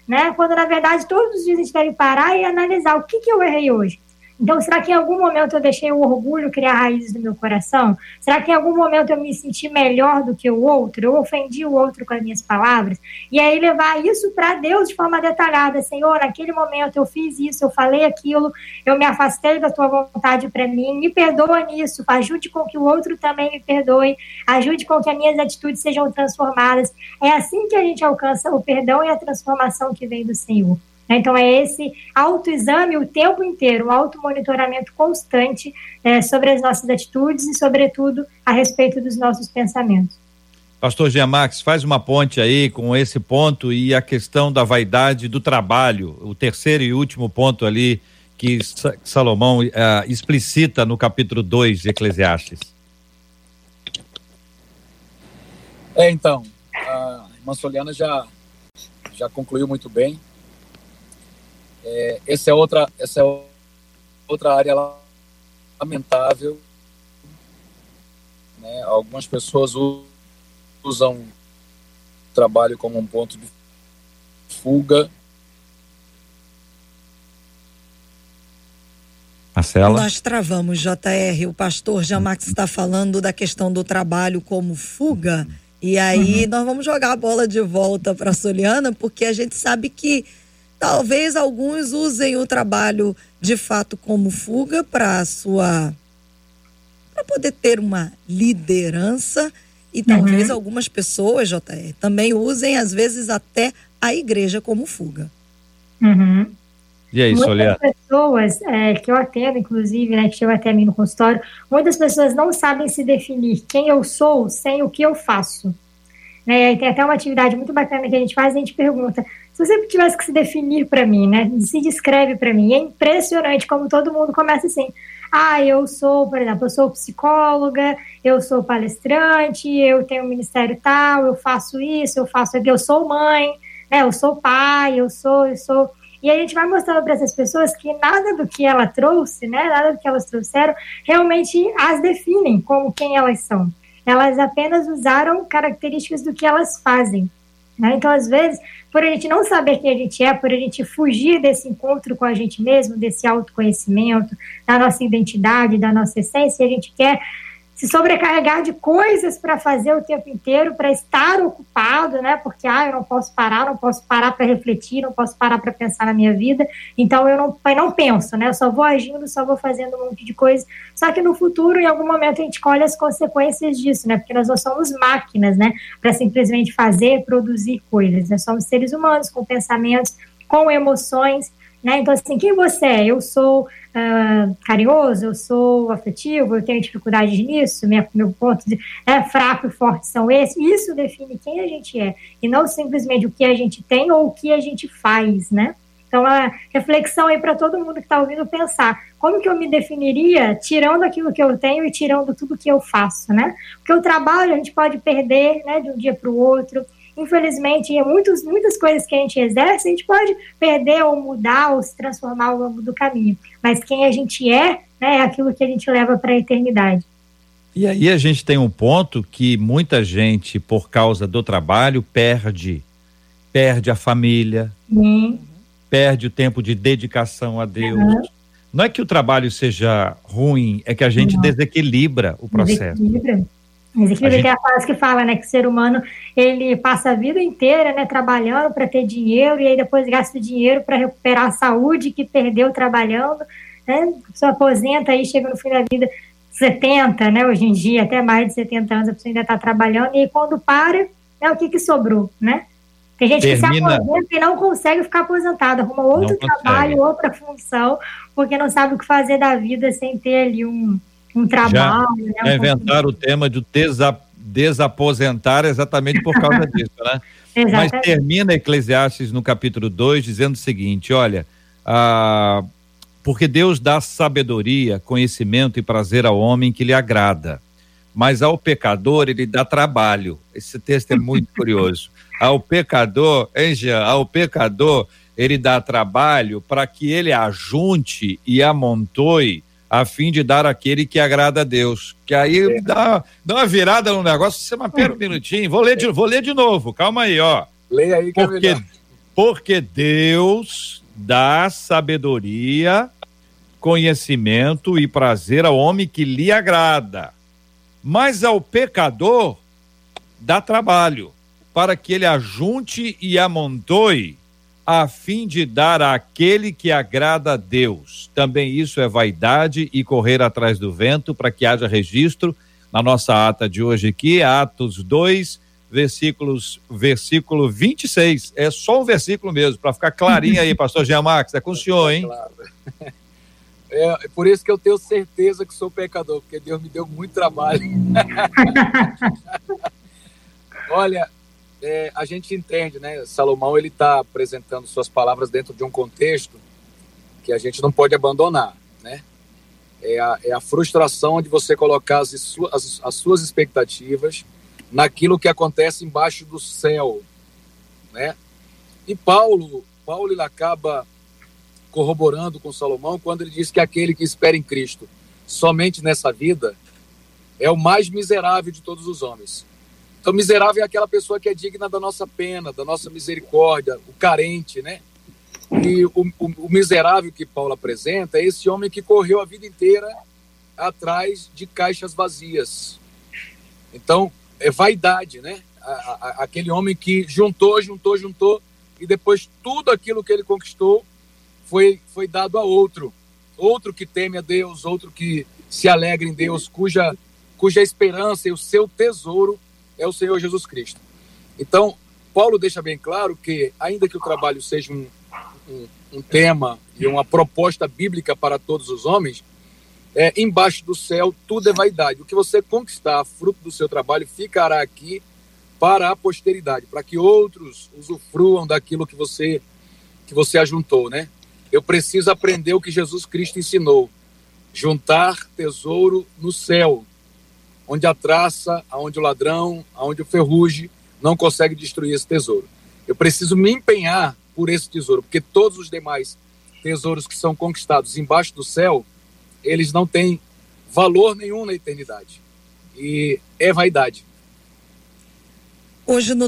Né? Quando, na verdade, todos os dias a gente deve parar e analisar o que, que eu errei hoje. Então, será que em algum momento eu deixei o orgulho criar raízes no meu coração? Será que em algum momento eu me senti melhor do que o outro? Eu ofendi o outro com as minhas palavras? E aí levar isso para Deus de forma detalhada. Senhor, naquele momento eu fiz isso, eu falei aquilo, eu me afastei da tua vontade para mim, me perdoa nisso, ajude com que o outro também me perdoe, ajude com que as minhas atitudes sejam transformadas. É assim que a gente alcança o perdão e a transformação que vem do Senhor. Né? Então, é esse autoexame o tempo inteiro, um automonitoramento constante é, sobre as nossas atitudes e, sobretudo, a respeito dos nossos pensamentos. Pastor Giamax, faz uma ponte aí com esse ponto e a questão da vaidade do trabalho, o terceiro e último ponto ali que Salomão uh, explicita no capítulo 2 de Eclesiastes. É, então, a irmã Soliana já, já concluiu muito bem. É, essa, é outra, essa é outra área lamentável. Né? Algumas pessoas usam o trabalho como um ponto de fuga. Marcela. Nós travamos, JR. O pastor Jamax está falando da questão do trabalho como fuga. E aí uhum. nós vamos jogar a bola de volta para a Soliana, porque a gente sabe que talvez alguns usem o trabalho de fato como fuga para sua para poder ter uma liderança e talvez uhum. algumas pessoas, JR, também usem às vezes até a igreja como fuga. Uhum. E aí, muitas Muitas pessoas é, que eu atendo, inclusive, né, que chegam até mim no consultório, muitas pessoas não sabem se definir quem eu sou sem o que eu faço. Né, tem até uma atividade muito bacana que a gente faz, a gente pergunta, se você tivesse que se definir para mim, né, se descreve para mim, é impressionante como todo mundo começa assim, ah, eu sou, por exemplo, eu sou psicóloga, eu sou palestrante, eu tenho um ministério tal, eu faço isso, eu faço aquilo, eu sou mãe, né, eu sou pai, eu sou, eu sou e a gente vai mostrando para essas pessoas que nada do que ela trouxe, né, nada do que elas trouxeram, realmente as definem como quem elas são. Elas apenas usaram características do que elas fazem. Né? Então, às vezes, por a gente não saber quem a gente é, por a gente fugir desse encontro com a gente mesmo, desse autoconhecimento, da nossa identidade, da nossa essência, a gente quer se sobrecarregar de coisas para fazer o tempo inteiro, para estar ocupado, né? Porque ah, eu não posso parar, não posso parar para refletir, não posso parar para pensar na minha vida. Então eu não, eu não penso, né? Eu só vou agindo, só vou fazendo um monte de coisas. Só que no futuro, em algum momento, a gente colhe as consequências disso, né? Porque nós não somos máquinas, né? Para simplesmente fazer, produzir coisas. Nós somos seres humanos com pensamentos, com emoções. Né? Então, assim, quem você é? Eu sou uh, carinhoso, eu sou afetivo, eu tenho dificuldades nisso, minha, meu ponto de né, fraco e forte são esses. Isso define quem a gente é, e não simplesmente o que a gente tem ou o que a gente faz, né? Então, a reflexão aí para todo mundo que está ouvindo pensar: como que eu me definiria tirando aquilo que eu tenho e tirando tudo que eu faço, né? Porque o trabalho a gente pode perder né, de um dia para o outro, infelizmente, muitos, muitas coisas que a gente exerce, a gente pode perder ou mudar ou se transformar ao longo do caminho. Mas quem a gente é, né, é aquilo que a gente leva para a eternidade. E aí a gente tem um ponto que muita gente, por causa do trabalho, perde. Perde a família, Sim. perde o tempo de dedicação a Deus. Uhum. Não é que o trabalho seja ruim, é que a gente uhum. desequilibra o processo. Desequilibra. Desequilíbrio gente... é a frase que fala, né, que o ser humano ele passa a vida inteira, né, trabalhando para ter dinheiro e aí depois gasta dinheiro para recuperar a saúde que perdeu trabalhando, né? A pessoa aposenta aí chega no fim da vida 70, né, hoje em dia, até mais de 70 anos a pessoa ainda está trabalhando e aí, quando para, né, o que que sobrou, né? Tem gente Termina... que se aposenta e não consegue ficar aposentado, arruma outro trabalho, outra função, porque não sabe o que fazer da vida sem ter ali um um trabalho. Já né, um inventaram o tema de desa, desaposentar exatamente por causa disso, né? Mas termina Eclesiastes no capítulo 2 dizendo o seguinte: olha, ah, porque Deus dá sabedoria, conhecimento e prazer ao homem que lhe agrada, mas ao pecador ele dá trabalho. Esse texto é muito curioso. Ao pecador, hein, Jean? Ao pecador ele dá trabalho para que ele ajunte e amontoe a fim de dar aquele que agrada a Deus. Que aí é. dá, dá uma virada no negócio, você mas pera um minutinho, vou ler de, vou ler de novo, calma aí, ó. Leia aí, que é porque, é porque Deus dá sabedoria, conhecimento e prazer ao homem que lhe agrada, mas ao pecador dá trabalho, para que ele ajunte e amontoe a fim de dar àquele que agrada a Deus. Também isso é vaidade e correr atrás do vento para que haja registro na nossa ata de hoje aqui, Atos 2, versículos, versículo 26. É só um versículo mesmo, para ficar clarinho aí, pastor Jean Marques, é com o senhor, hein? É por isso que eu tenho certeza que sou pecador, porque Deus me deu muito trabalho. Olha, é, a gente entende, né? Salomão ele está apresentando suas palavras dentro de um contexto que a gente não pode abandonar, né? É a, é a frustração de você colocar as, as, as suas expectativas naquilo que acontece embaixo do céu, né? E Paulo, Paulo ele acaba corroborando com Salomão quando ele diz que aquele que espera em Cristo somente nessa vida é o mais miserável de todos os homens. Então, miserável é aquela pessoa que é digna da nossa pena, da nossa misericórdia, o carente, né? E o, o, o miserável que Paulo apresenta é esse homem que correu a vida inteira atrás de caixas vazias. Então, é vaidade, né? A, a, aquele homem que juntou, juntou, juntou, e depois tudo aquilo que ele conquistou foi, foi dado a outro. Outro que teme a Deus, outro que se alegra em Deus, cuja, cuja esperança e o seu tesouro é o Senhor Jesus Cristo. Então, Paulo deixa bem claro que, ainda que o trabalho seja um, um, um tema e uma proposta bíblica para todos os homens, é, embaixo do céu tudo é vaidade. O que você conquistar, fruto do seu trabalho, ficará aqui para a posteridade, para que outros usufruam daquilo que você que você ajuntou, né? Eu preciso aprender o que Jesus Cristo ensinou: juntar tesouro no céu, onde a traça, aonde o ladrão, aonde o ferrugem não consegue destruir esse tesouro. Eu preciso me empenhar por esse tesouro, porque todos os demais tesouros que são conquistados embaixo do céu, eles não têm valor nenhum na eternidade. E é vaidade. Hoje, no,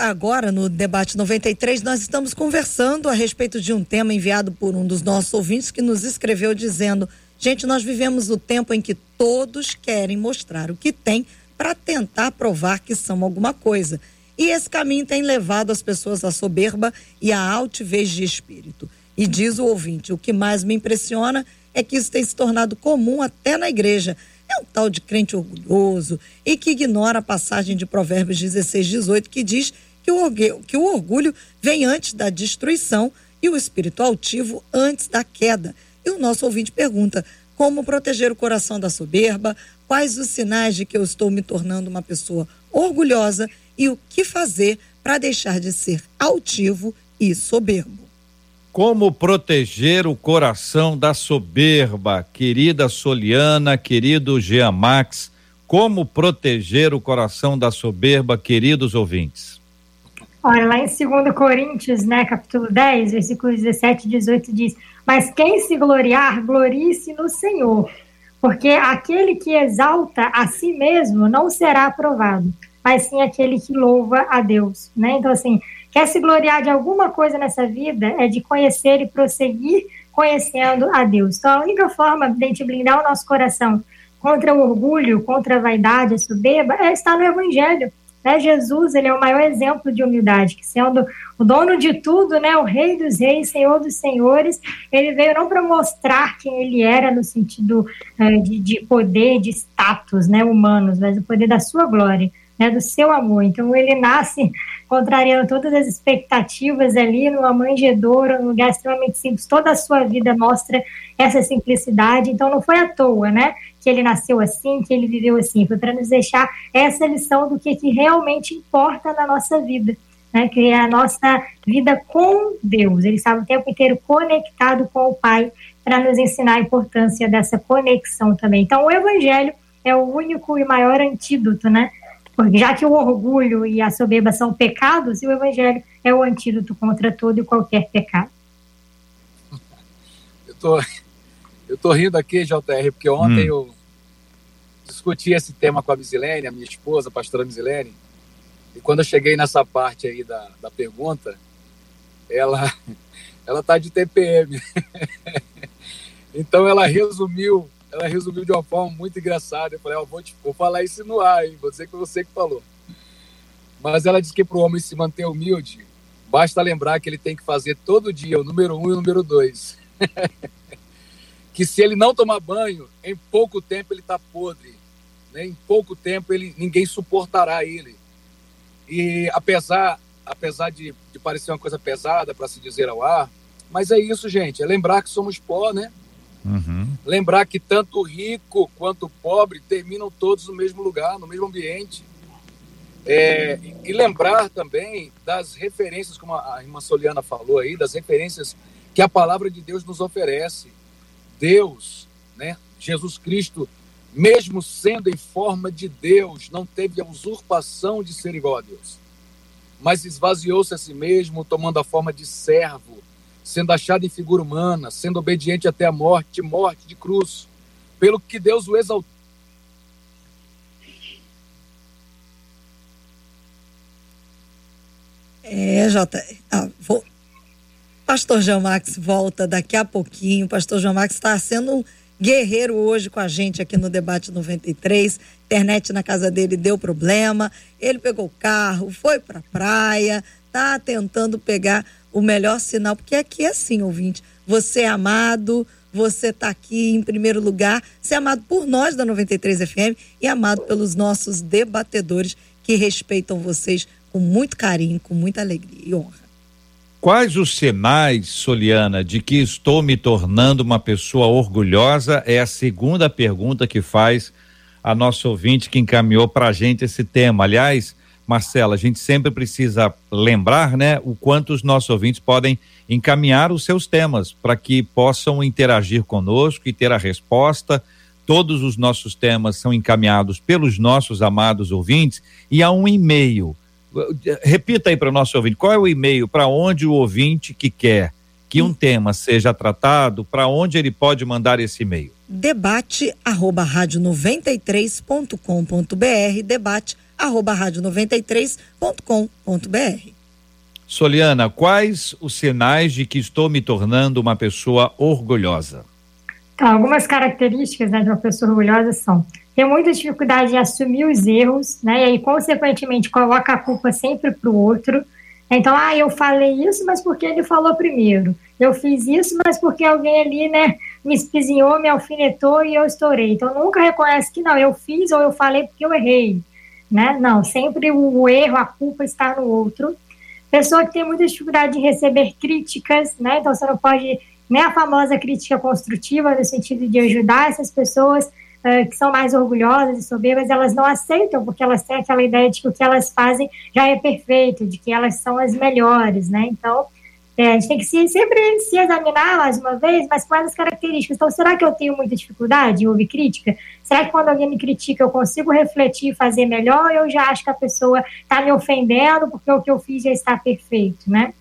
agora, no debate 93, nós estamos conversando a respeito de um tema enviado por um dos nossos ouvintes que nos escreveu dizendo: Gente, nós vivemos o tempo em que todos querem mostrar o que têm para tentar provar que são alguma coisa. E esse caminho tem levado as pessoas à soberba e à altivez de espírito. E diz o ouvinte: o que mais me impressiona é que isso tem se tornado comum até na igreja. É um tal de crente orgulhoso e que ignora a passagem de Provérbios 16, 18, que diz que o, orgulho, que o orgulho vem antes da destruição e o espírito altivo antes da queda. E o nosso ouvinte pergunta: como proteger o coração da soberba? Quais os sinais de que eu estou me tornando uma pessoa orgulhosa? E o que fazer para deixar de ser altivo e soberbo? Como proteger o coração da soberba, querida Soliana, querido Jean Max? Como proteger o coração da soberba, queridos ouvintes? Olha, lá em 2 Coríntios, né, capítulo 10, versículos 17 e 18 diz: Mas quem se gloriar, glorie-se no Senhor, porque aquele que exalta a si mesmo não será aprovado, mas sim aquele que louva a Deus, né? Então, assim, quer se gloriar de alguma coisa nessa vida é de conhecer e prosseguir conhecendo a Deus. Então, a única forma de a gente blindar o nosso coração contra o orgulho, contra a vaidade, a soberba, é estar no Evangelho né? Jesus, ele é o maior exemplo de humildade, que sendo o dono de tudo, né, o rei dos reis, senhor dos senhores, ele veio não para mostrar quem ele era no sentido uh, de, de, poder, de status, né, humanos, mas o poder da sua glória, né, do seu amor. Então ele nasce contrariando todas as expectativas ali numa manjedoura, num lugar extremamente simples. Toda a sua vida mostra essa simplicidade. Então não foi à toa, né? Que ele nasceu assim, que ele viveu assim. Foi para nos deixar essa lição do que, que realmente importa na nossa vida. Né, que é a nossa vida com Deus. Ele estava o tempo inteiro conectado com o Pai para nos ensinar a importância dessa conexão também. Então, o Evangelho é o único e maior antídoto, né, porque já que o orgulho e a soberba são pecados, e o evangelho é o antídoto contra todo e qualquer pecado. Eu tô, eu tô rindo aqui, JR, porque ontem hum. eu discuti esse tema com a Misilene, a minha esposa, a pastora Misilene, e quando eu cheguei nessa parte aí da, da pergunta, ela, ela tá de TPM. então ela resumiu ela resumiu de uma forma muito engraçada. Eu falei, oh, vou, te, vou falar isso no ar, hein? Vou dizer que você que falou. Mas ela disse que para o homem se manter humilde, basta lembrar que ele tem que fazer todo dia o número um e o número dois. que se ele não tomar banho, em pouco tempo ele está podre. Né? Em pouco tempo ele, ninguém suportará ele. E apesar, apesar de, de parecer uma coisa pesada para se dizer ao ar, mas é isso, gente. É lembrar que somos pó, né? Uhum. Lembrar que tanto o rico quanto o pobre terminam todos no mesmo lugar, no mesmo ambiente. É, e lembrar também das referências, como a irmã Soliana falou aí, das referências que a palavra de Deus nos oferece. Deus, né, Jesus Cristo, mesmo sendo em forma de Deus, não teve a usurpação de ser igual a Deus, mas esvaziou-se a si mesmo, tomando a forma de servo, sendo achado em figura humana, sendo obediente até a morte, morte de cruz, pelo que Deus o exaltou É, Jota. Ah, vou... Pastor João Max volta daqui a pouquinho. Pastor João Max está sendo um guerreiro hoje com a gente aqui no Debate 93. Internet na casa dele deu problema. Ele pegou o carro, foi para a praia, tá tentando pegar o melhor sinal, porque aqui é assim, ouvinte. Você é amado, você está aqui em primeiro lugar, ser é amado por nós da 93 FM e amado pelos nossos debatedores que respeitam vocês com muito carinho, com muita alegria e honra. Quais os sinais, Soliana, de que estou me tornando uma pessoa orgulhosa? É a segunda pergunta que faz a nossa ouvinte que encaminhou para a gente esse tema. Aliás, Marcela, a gente sempre precisa lembrar, né, o quanto os nossos ouvintes podem encaminhar os seus temas para que possam interagir conosco e ter a resposta. Todos os nossos temas são encaminhados pelos nossos amados ouvintes e há um e-mail repita aí para o nosso ouvinte, qual é o e-mail para onde o ouvinte que quer que um tema seja tratado, para onde ele pode mandar esse e-mail? Debate arroba rádio 93.com.br, debate arroba rádio 93.com.br. Soliana, quais os sinais de que estou me tornando uma pessoa orgulhosa? Então, algumas características né, de uma pessoa orgulhosa são tem muita dificuldade em assumir os erros, né? E aí, consequentemente, coloca a culpa sempre para o outro. Então, ah, eu falei isso, mas porque ele falou primeiro. Eu fiz isso, mas porque alguém ali, né, me espizinhou, me alfinetou e eu estourei. Então, nunca reconhece que não, eu fiz ou eu falei porque eu errei, né? Não, sempre o, erro, a culpa está no outro. Pessoa que tem muita dificuldade de receber críticas, né? Então, você não pode, nem a famosa crítica construtiva, no sentido de ajudar essas pessoas, que são mais orgulhosas e soberbas, elas não aceitam, porque elas têm aquela ideia de que o que elas fazem já é perfeito, de que elas são as melhores, né? Então, é, a gente tem que se, sempre se examinar mais uma vez, mas quais as características. Então, será que eu tenho muita dificuldade em ouvir crítica? Será que quando alguém me critica eu consigo refletir e fazer melhor? Eu já acho que a pessoa está me ofendendo porque o que eu fiz já está perfeito, né?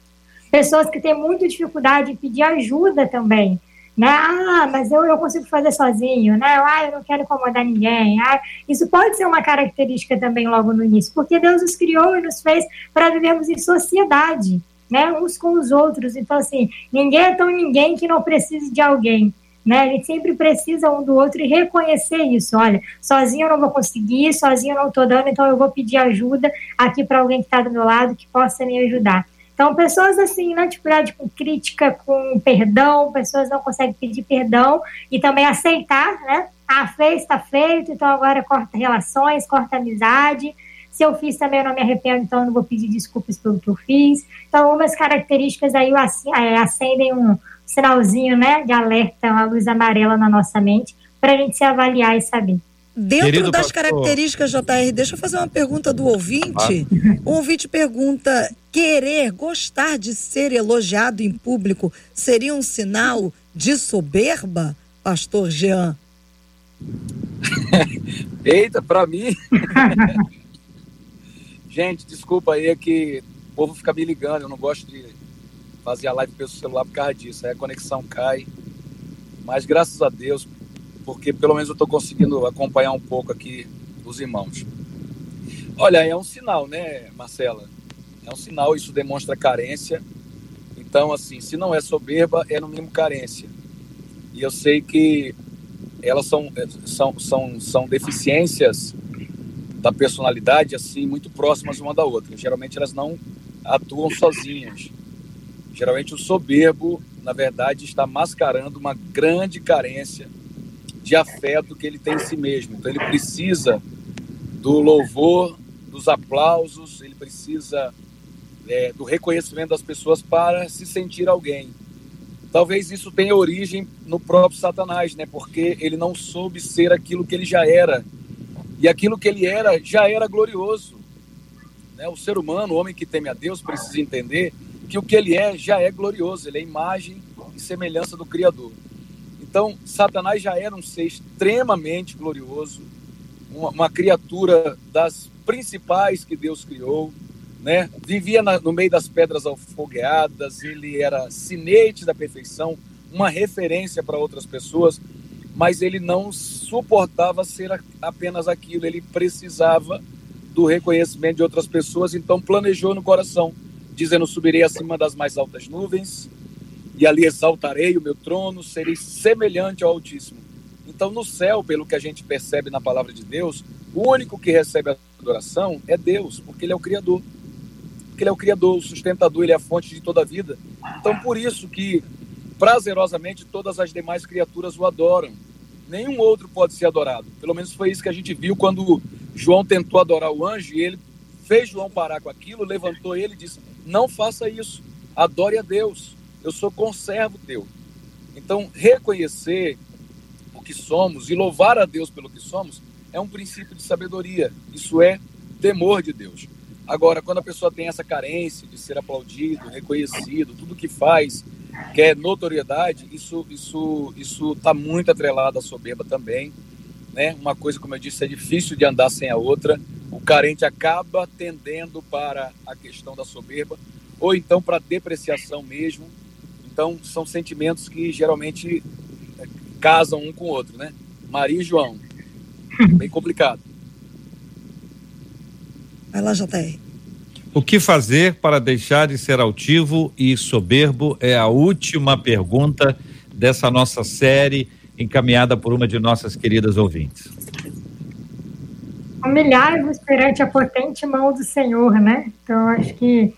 Pessoas que têm muita dificuldade em pedir ajuda também né? Ah, mas eu, eu consigo fazer sozinho, né? Ah, eu não quero incomodar ninguém. Ah, isso pode ser uma característica também logo no início, porque Deus nos criou e nos fez para vivermos em sociedade, né? Uns com os outros. Então, assim, ninguém é tão ninguém que não precise de alguém. Né? A gente sempre precisa um do outro e reconhecer isso. Olha, sozinho eu não vou conseguir, sozinho eu não estou dando, então eu vou pedir ajuda aqui para alguém que está do meu lado que possa me ajudar. Então, pessoas assim, na dificuldade com crítica, com perdão, pessoas não conseguem pedir perdão e também aceitar, né? Ah, fez, está feito, então agora corta relações, corta amizade. Se eu fiz também, eu não me arrependo, então eu não vou pedir desculpas pelo que eu fiz. Então, algumas características aí é, acendem um sinalzinho, né, de alerta, uma luz amarela na nossa mente, para a gente se avaliar e saber. Dentro Querido das pastor. características, JR, deixa eu fazer uma pergunta do ouvinte. Ah. O ouvinte pergunta: querer, gostar de ser elogiado em público seria um sinal de soberba, pastor Jean? Eita, para mim. Gente, desculpa aí, é que o povo fica me ligando, eu não gosto de fazer a live pelo celular por causa disso, aí a conexão cai. Mas graças a Deus, porque pelo menos eu estou conseguindo acompanhar um pouco aqui os irmãos. Olha, é um sinal, né, Marcela? É um sinal, isso demonstra carência. Então, assim, se não é soberba, é no mínimo carência. E eu sei que elas são, são, são, são deficiências da personalidade, assim, muito próximas uma da outra. Geralmente elas não atuam sozinhas. Geralmente o soberbo, na verdade, está mascarando uma grande carência de afeto que ele tem em si mesmo. Então ele precisa do louvor, dos aplausos, ele precisa é, do reconhecimento das pessoas para se sentir alguém. Talvez isso tenha origem no próprio Satanás, né? Porque ele não soube ser aquilo que ele já era. E aquilo que ele era já era glorioso. Né? O ser humano, o homem que teme a Deus, precisa entender que o que ele é já é glorioso, ele é imagem e semelhança do Criador. Então, Satanás já era um ser extremamente glorioso, uma, uma criatura das principais que Deus criou, né? Vivia na, no meio das pedras alfogueadas, ele era sinete da perfeição, uma referência para outras pessoas, mas ele não suportava ser apenas aquilo, ele precisava do reconhecimento de outras pessoas, então planejou no coração, dizendo: Subirei acima das mais altas nuvens, e ali exaltarei o meu trono, serei semelhante ao Altíssimo. Então, no céu, pelo que a gente percebe na palavra de Deus, o único que recebe a adoração é Deus, porque Ele é o Criador. Porque Ele é o Criador, o sustentador, Ele é a fonte de toda a vida. Então, por isso que, prazerosamente, todas as demais criaturas o adoram. Nenhum outro pode ser adorado. Pelo menos foi isso que a gente viu quando João tentou adorar o anjo e ele fez João parar com aquilo, levantou ele e disse: Não faça isso, adore a Deus eu sou conservo teu. Então, reconhecer o que somos e louvar a Deus pelo que somos é um princípio de sabedoria. Isso é temor de Deus. Agora, quando a pessoa tem essa carência de ser aplaudido, reconhecido, tudo que faz quer notoriedade, isso isso isso está muito atrelado à soberba também, né? Uma coisa, como eu disse, é difícil de andar sem a outra. O carente acaba tendendo para a questão da soberba ou então para depreciação mesmo, então, são sentimentos que geralmente é, casam um com o outro, né? Maria e João. Bem complicado. Vai lá, JR. O que fazer para deixar de ser altivo e soberbo é a última pergunta dessa nossa série encaminhada por uma de nossas queridas ouvintes. Humilhar-vos perante a potente mão do Senhor, né? Então, acho que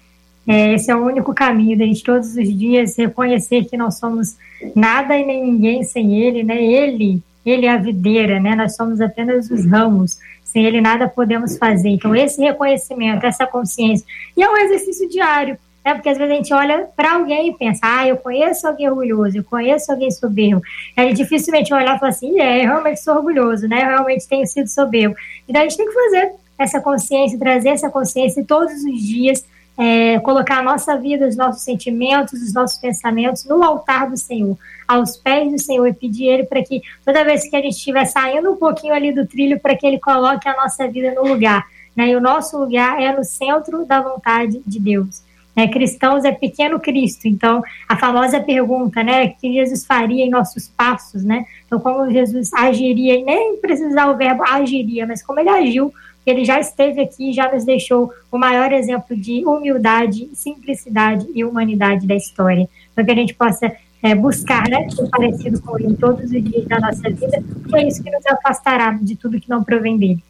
é, esse é o único caminho da gente todos os dias reconhecer que nós somos nada e nem ninguém sem Ele, né? Ele, Ele é a videira, né? Nós somos apenas os ramos. Sem Ele nada podemos fazer. Então esse reconhecimento, essa consciência, e é um exercício diário. né? Porque às vezes a gente olha para alguém e pensa, ah, eu conheço alguém orgulhoso, eu conheço alguém soberbo. Aí dificilmente olhar e falar assim, é, eu realmente sou orgulhoso, né? Eu realmente tenho sido soberbo. Então a gente tem que fazer essa consciência, trazer essa consciência todos os dias é, colocar a nossa vida, os nossos sentimentos, os nossos pensamentos no altar do Senhor, aos pés do Senhor, e pedir Ele para que toda vez que a gente estiver saindo um pouquinho ali do trilho, para que Ele coloque a nossa vida no lugar. Né? E o nosso lugar é no centro da vontade de Deus. É, cristãos é pequeno Cristo, então a famosa pergunta, né, que Jesus faria em nossos passos, né? Então como Jesus agiria, e nem precisar o verbo agiria, mas como ele agiu ele já esteve aqui e já nos deixou o maior exemplo de humildade, simplicidade e humanidade da história. Para que a gente possa é, buscar, né, ser parecido com ele todos os dias da nossa vida, que é isso que nos afastará de tudo que não provém dele.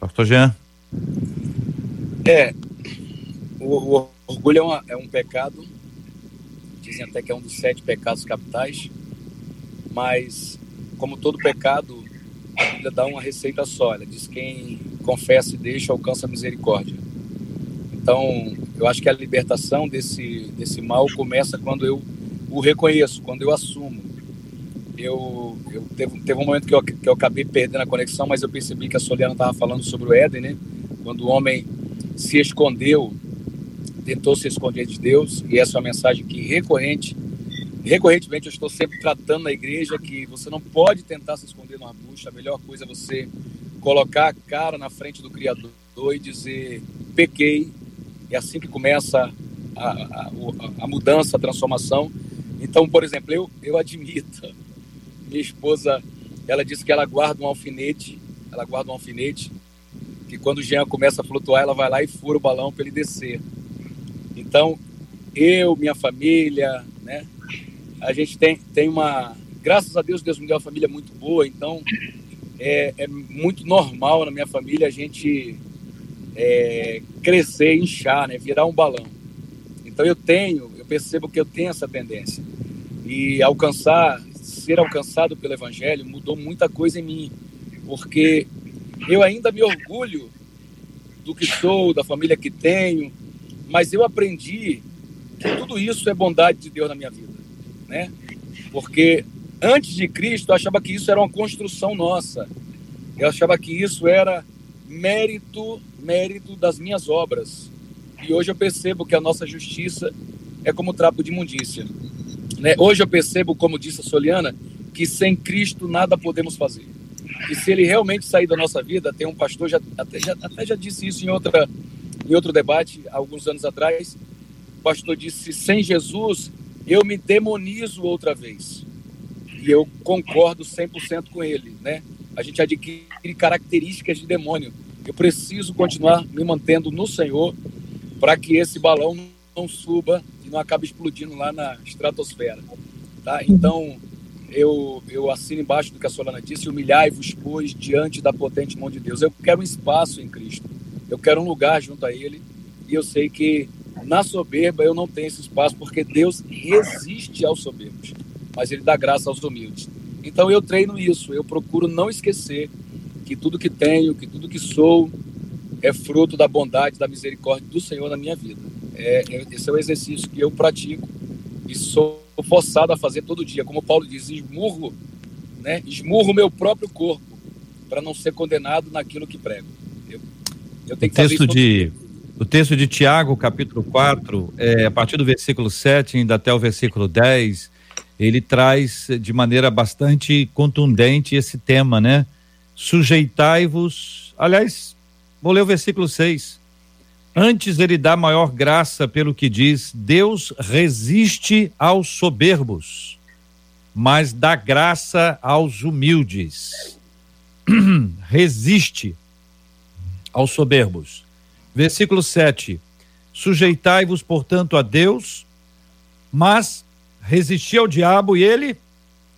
Pastor Jean. É, o, o orgulho é, uma, é um pecado, dizem até que é um dos sete pecados capitais, mas como todo pecado, a Bíblia dá uma receita só. Ela diz: quem confessa e deixa alcança a misericórdia. Então, eu acho que a libertação desse, desse mal começa quando eu o reconheço, quando eu assumo. Eu, eu teve, teve um momento que eu, que eu acabei perdendo a conexão, mas eu percebi que a Soliana estava falando sobre o Éden, né? Quando o homem se escondeu, tentou se esconder de Deus, e essa é uma mensagem que recorrente recorrentemente eu estou sempre tratando na igreja que você não pode tentar se esconder numa bucha. A melhor coisa é você colocar a cara na frente do Criador e dizer: pequei. É assim que começa a, a, a mudança, a transformação. Então, por exemplo, eu, eu admito, minha esposa, ela disse que ela guarda um alfinete, ela guarda um alfinete, que quando o Jean começa a flutuar, ela vai lá e fura o balão para ele descer. Então, eu, minha família, a gente tem, tem uma. Graças a Deus, Deus me deu uma família muito boa, então é, é muito normal na minha família a gente é, crescer, inchar, né, virar um balão. Então eu tenho, eu percebo que eu tenho essa tendência. E alcançar, ser alcançado pelo Evangelho mudou muita coisa em mim, porque eu ainda me orgulho do que sou, da família que tenho, mas eu aprendi que tudo isso é bondade de Deus na minha vida né? Porque antes de Cristo eu achava que isso era uma construção nossa. Eu achava que isso era mérito, mérito das minhas obras. E hoje eu percebo que a nossa justiça é como trapo de imundícia. Né? Hoje eu percebo, como disse a Soliana, que sem Cristo nada podemos fazer. E se ele realmente sair da nossa vida, tem um pastor, já, até, já, até já disse isso em, outra, em outro debate, alguns anos atrás, o pastor disse, sem Jesus, eu me demonizo outra vez. E eu concordo 100% com ele, né? A gente adquire características de demônio. Eu preciso continuar me mantendo no Senhor para que esse balão não suba e não acabe explodindo lá na estratosfera, tá? Então, eu, eu assino embaixo do que a Solana disse, humilhai-vos, pois, diante da potente mão de Deus. Eu quero um espaço em Cristo, eu quero um lugar junto a Ele, e eu sei que na soberba eu não tenho esse espaço, porque Deus resiste aos soberbos, mas Ele dá graça aos humildes. Então eu treino isso, eu procuro não esquecer que tudo que tenho, que tudo que sou, é fruto da bondade, da misericórdia do Senhor na minha vida. É, é, esse é o exercício que eu pratico e sou forçado a fazer todo dia. Como Paulo diz, esmurro, né? esmurro o meu próprio corpo para não ser condenado naquilo que prego. Eu, eu tenho que o texto fazer de O texto de Tiago, capítulo 4, é, a partir do versículo 7 ainda até o versículo 10, ele traz de maneira bastante contundente esse tema, né? Sujeitai-vos. Aliás, vou ler o versículo 6. Antes ele dá maior graça pelo que diz: Deus resiste aos soberbos, mas dá graça aos humildes. resiste aos soberbos. Versículo 7. Sujeitai-vos, portanto, a Deus, mas resisti ao diabo e ele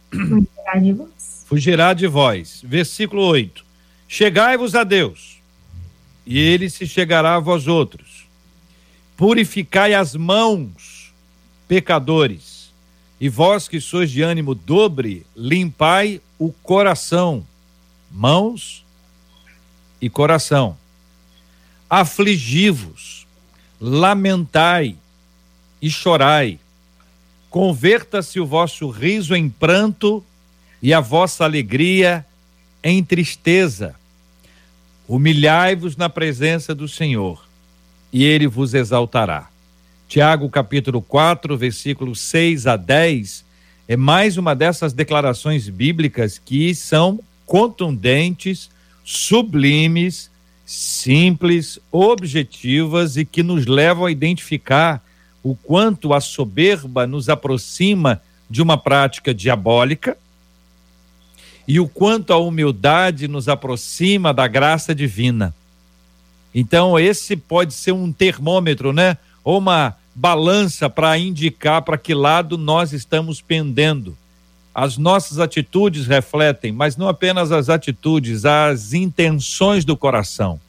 fugirá de vós. Fugirá de vós. Versículo 8. Chegai-vos a Deus e ele se chegará a vós outros. Purificai as mãos, pecadores, e vós que sois de ânimo dobre, limpai o coração, mãos e coração. Afligi-vos, lamentai e chorai. Converta-se o vosso riso em pranto e a vossa alegria em tristeza Humilhai-vos na presença do Senhor, e ele vos exaltará. Tiago capítulo 4, versículos 6 a 10, é mais uma dessas declarações bíblicas que são contundentes, sublimes, simples, objetivas e que nos levam a identificar o quanto a soberba nos aproxima de uma prática diabólica e o quanto a humildade nos aproxima da graça divina. Então, esse pode ser um termômetro, né? Ou uma balança para indicar para que lado nós estamos pendendo. As nossas atitudes refletem, mas não apenas as atitudes, as intenções do coração,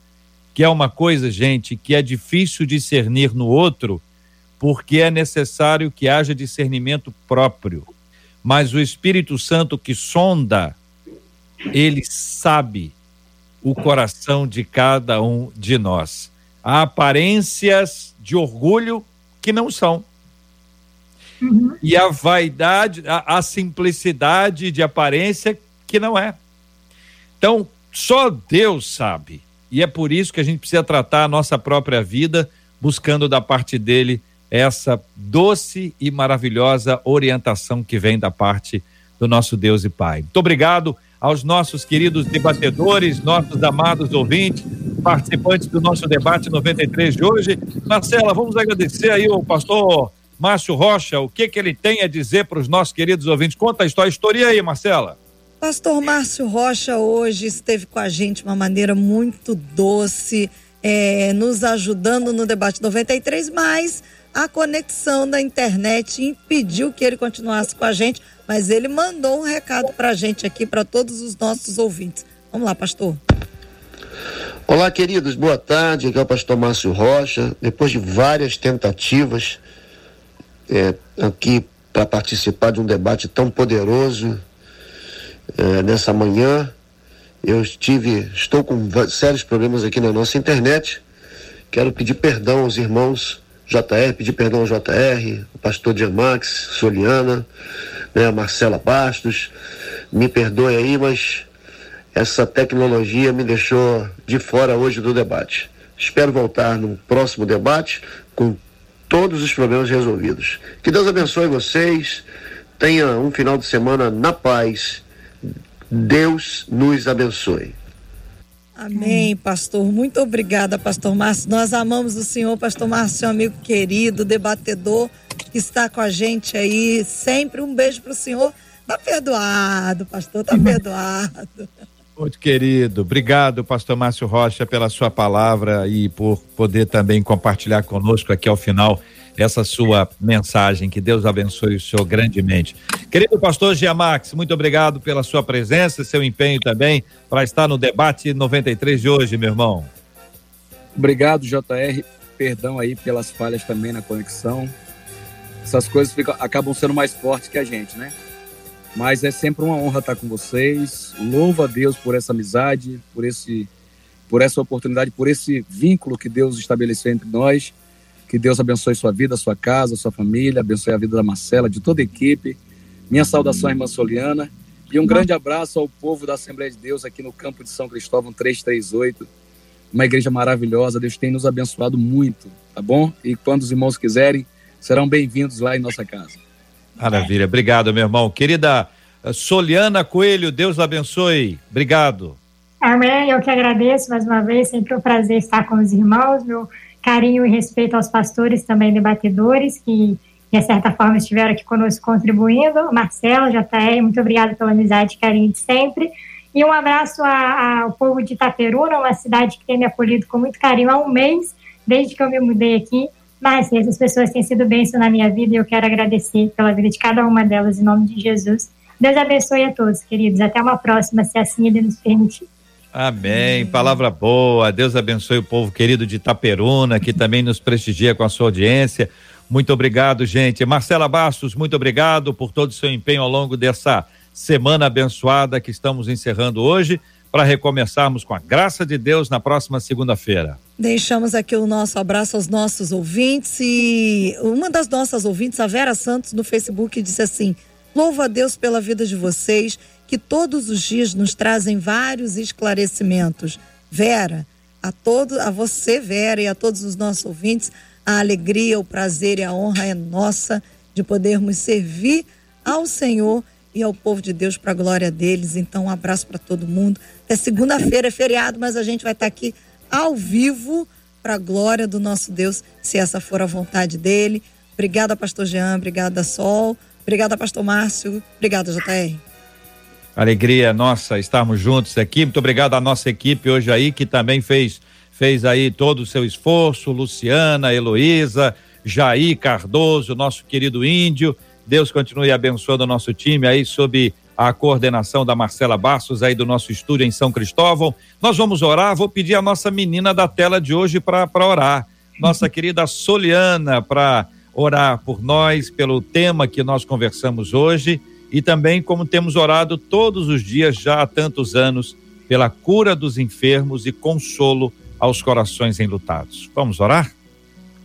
que é uma coisa, gente, que é difícil discernir no outro, porque é necessário que haja discernimento próprio. Mas o Espírito Santo que sonda ele sabe o coração de cada um de nós. Há aparências de orgulho que não são. Uhum. E a vaidade, a, a simplicidade de aparência que não é. Então, só Deus sabe. E é por isso que a gente precisa tratar a nossa própria vida, buscando da parte dele essa doce e maravilhosa orientação que vem da parte do nosso Deus e Pai. Muito obrigado aos nossos queridos debatedores, nossos amados ouvintes, participantes do nosso debate 93 de hoje. Marcela, vamos agradecer aí o pastor Márcio Rocha, o que que ele tem a dizer para os nostos queridos ouvintes. Conta a história, história aí, Marcela. Pastor Márcio Rocha hoje esteve com a gente de uma maneira muito doce, é, nos ajudando no debate 93, mas a conexão da internet impediu que ele continuasse com a gente mas ele mandou um recado para a gente aqui, para todos os nossos ouvintes. Vamos lá, pastor. Olá, queridos, boa tarde. Aqui é o pastor Márcio Rocha. Depois de várias tentativas é, aqui para participar de um debate tão poderoso é, nessa manhã, eu estive, estou com sérios problemas aqui na nossa internet. Quero pedir perdão aos irmãos JR, pedir perdão ao JR, o pastor Diamax, Soliana, né, Marcela Bastos, me perdoe aí, mas essa tecnologia me deixou de fora hoje do debate. Espero voltar no próximo debate com todos os problemas resolvidos. Que Deus abençoe vocês. Tenha um final de semana na paz. Deus nos abençoe. Amém, pastor. Muito obrigada, pastor Márcio. Nós amamos o senhor, pastor Márcio, amigo querido, debatedor, que está com a gente aí sempre. Um beijo para o senhor. Tá perdoado, pastor, tá perdoado. Muito querido, obrigado, pastor Márcio Rocha, pela sua palavra e por poder também compartilhar conosco aqui ao final essa sua mensagem. Que Deus abençoe o senhor grandemente. Querido pastor Giamax, muito obrigado pela sua presença, seu empenho também para estar no debate 93 de hoje, meu irmão. Obrigado, JR. Perdão aí pelas falhas também na conexão. Essas coisas ficam, acabam sendo mais fortes que a gente, né? Mas é sempre uma honra estar com vocês. Louvo a Deus por essa amizade, por esse por essa oportunidade, por esse vínculo que Deus estabeleceu entre nós. Que Deus abençoe sua vida, sua casa, sua família, abençoe a vida da Marcela, de toda a equipe. Minha saudação, irmã Soliana. E um grande abraço ao povo da Assembleia de Deus aqui no campo de São Cristóvão 338. Uma igreja maravilhosa. Deus tem nos abençoado muito, tá bom? E quando os irmãos quiserem, serão bem-vindos lá em nossa casa. Maravilha. Obrigado, meu irmão. Querida eh, Soliana Coelho, Deus abençoe. Obrigado. Amém. Eu que agradeço mais uma vez. Sempre um prazer estar com os irmãos. Meu carinho e respeito aos pastores também debatedores que de certa forma estiveram aqui conosco contribuindo. Marcelo, JR, muito obrigada pela amizade e carinho de sempre. E um abraço a, ao povo de Itaperuna, uma cidade que tem me acolhido com muito carinho há um mês, desde que eu me mudei aqui. Mas essas pessoas têm sido bênção na minha vida e eu quero agradecer pela vida de cada uma delas, em nome de Jesus. Deus abençoe a todos, queridos. Até uma próxima, se assim Ele nos permitir. Amém. Palavra boa. Deus abençoe o povo querido de Itaperuna, que também nos prestigia com a sua audiência. Muito obrigado, gente. Marcela Bastos, muito obrigado por todo o seu empenho ao longo dessa semana abençoada que estamos encerrando hoje, para recomeçarmos com a graça de Deus na próxima segunda-feira. Deixamos aqui o nosso abraço aos nossos ouvintes e uma das nossas ouvintes, a Vera Santos, no Facebook, disse assim: Louvo a Deus pela vida de vocês que todos os dias nos trazem vários esclarecimentos. Vera, a todo, a você, Vera, e a todos os nossos ouvintes, a alegria, o prazer e a honra é nossa de podermos servir ao Senhor e ao povo de Deus para a glória deles. Então, um abraço para todo mundo. É segunda-feira, é feriado, mas a gente vai estar tá aqui ao vivo para a glória do nosso Deus, se essa for a vontade dele. Obrigada, pastor Jean, obrigada, Sol, obrigada, pastor Márcio, obrigada, JR. Alegria nossa estarmos juntos aqui. Muito obrigado à nossa equipe hoje aí que também fez fez aí todo o seu esforço, Luciana, Heloísa, Jair Cardoso, nosso querido índio. Deus continue abençoando o nosso time aí sob a coordenação da Marcela Bastos aí do nosso estúdio em São Cristóvão. Nós vamos orar, vou pedir a nossa menina da tela de hoje para orar. Nossa querida Soliana para orar por nós, pelo tema que nós conversamos hoje e também como temos orado todos os dias já há tantos anos pela cura dos enfermos e consolo aos corações enlutados. Vamos orar?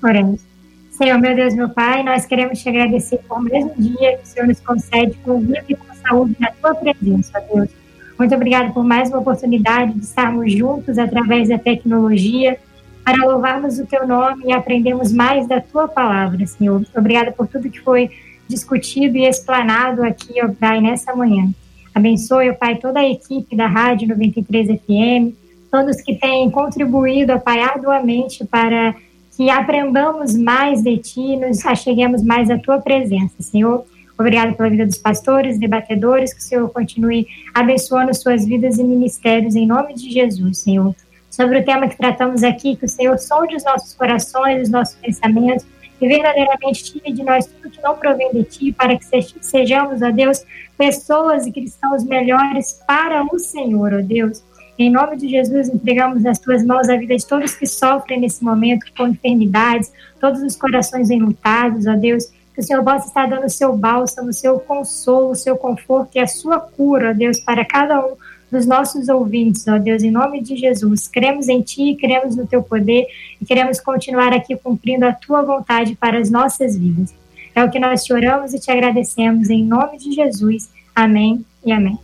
Oremos. Senhor, meu Deus, meu Pai, nós queremos te agradecer por um dia que o Senhor nos concede com vida e com saúde na tua presença, Deus. Muito obrigado por mais uma oportunidade de estarmos juntos através da tecnologia para louvarmos o teu nome e aprendermos mais da tua palavra, Senhor. Obrigada por tudo que foi discutido e explanado aqui, ó Pai, nessa manhã. Abençoe, ó Pai, toda a equipe da Rádio 93 FM, todos que têm contribuído, ó Pai, arduamente para que aprendamos mais de Ti, nos acheguemos mais à Tua presença, Senhor. Obrigado pela vida dos pastores, debatedores, que o Senhor continue abençoando suas vidas e ministérios, em nome de Jesus, Senhor. Sobre o tema que tratamos aqui, que o Senhor sonde os nossos corações, os nossos pensamentos, e verdadeiramente tire de nós tudo que não provém de ti, para que sejamos, ó Deus, pessoas e cristãos melhores para o Senhor, ó Deus. Em nome de Jesus, entregamos nas tuas mãos a vida de todos que sofrem nesse momento com enfermidades, todos os corações enlutados, ó Deus. Que o Senhor possa estar dando o seu bálsamo, o seu consolo, o seu conforto e a sua cura, ó Deus, para cada um dos nossos ouvintes, ó Deus, em nome de Jesus. Cremos em Ti, cremos no Teu poder e queremos continuar aqui cumprindo a Tua vontade para as nossas vidas. É o que nós te oramos e te agradecemos em nome de Jesus. Amém e amém.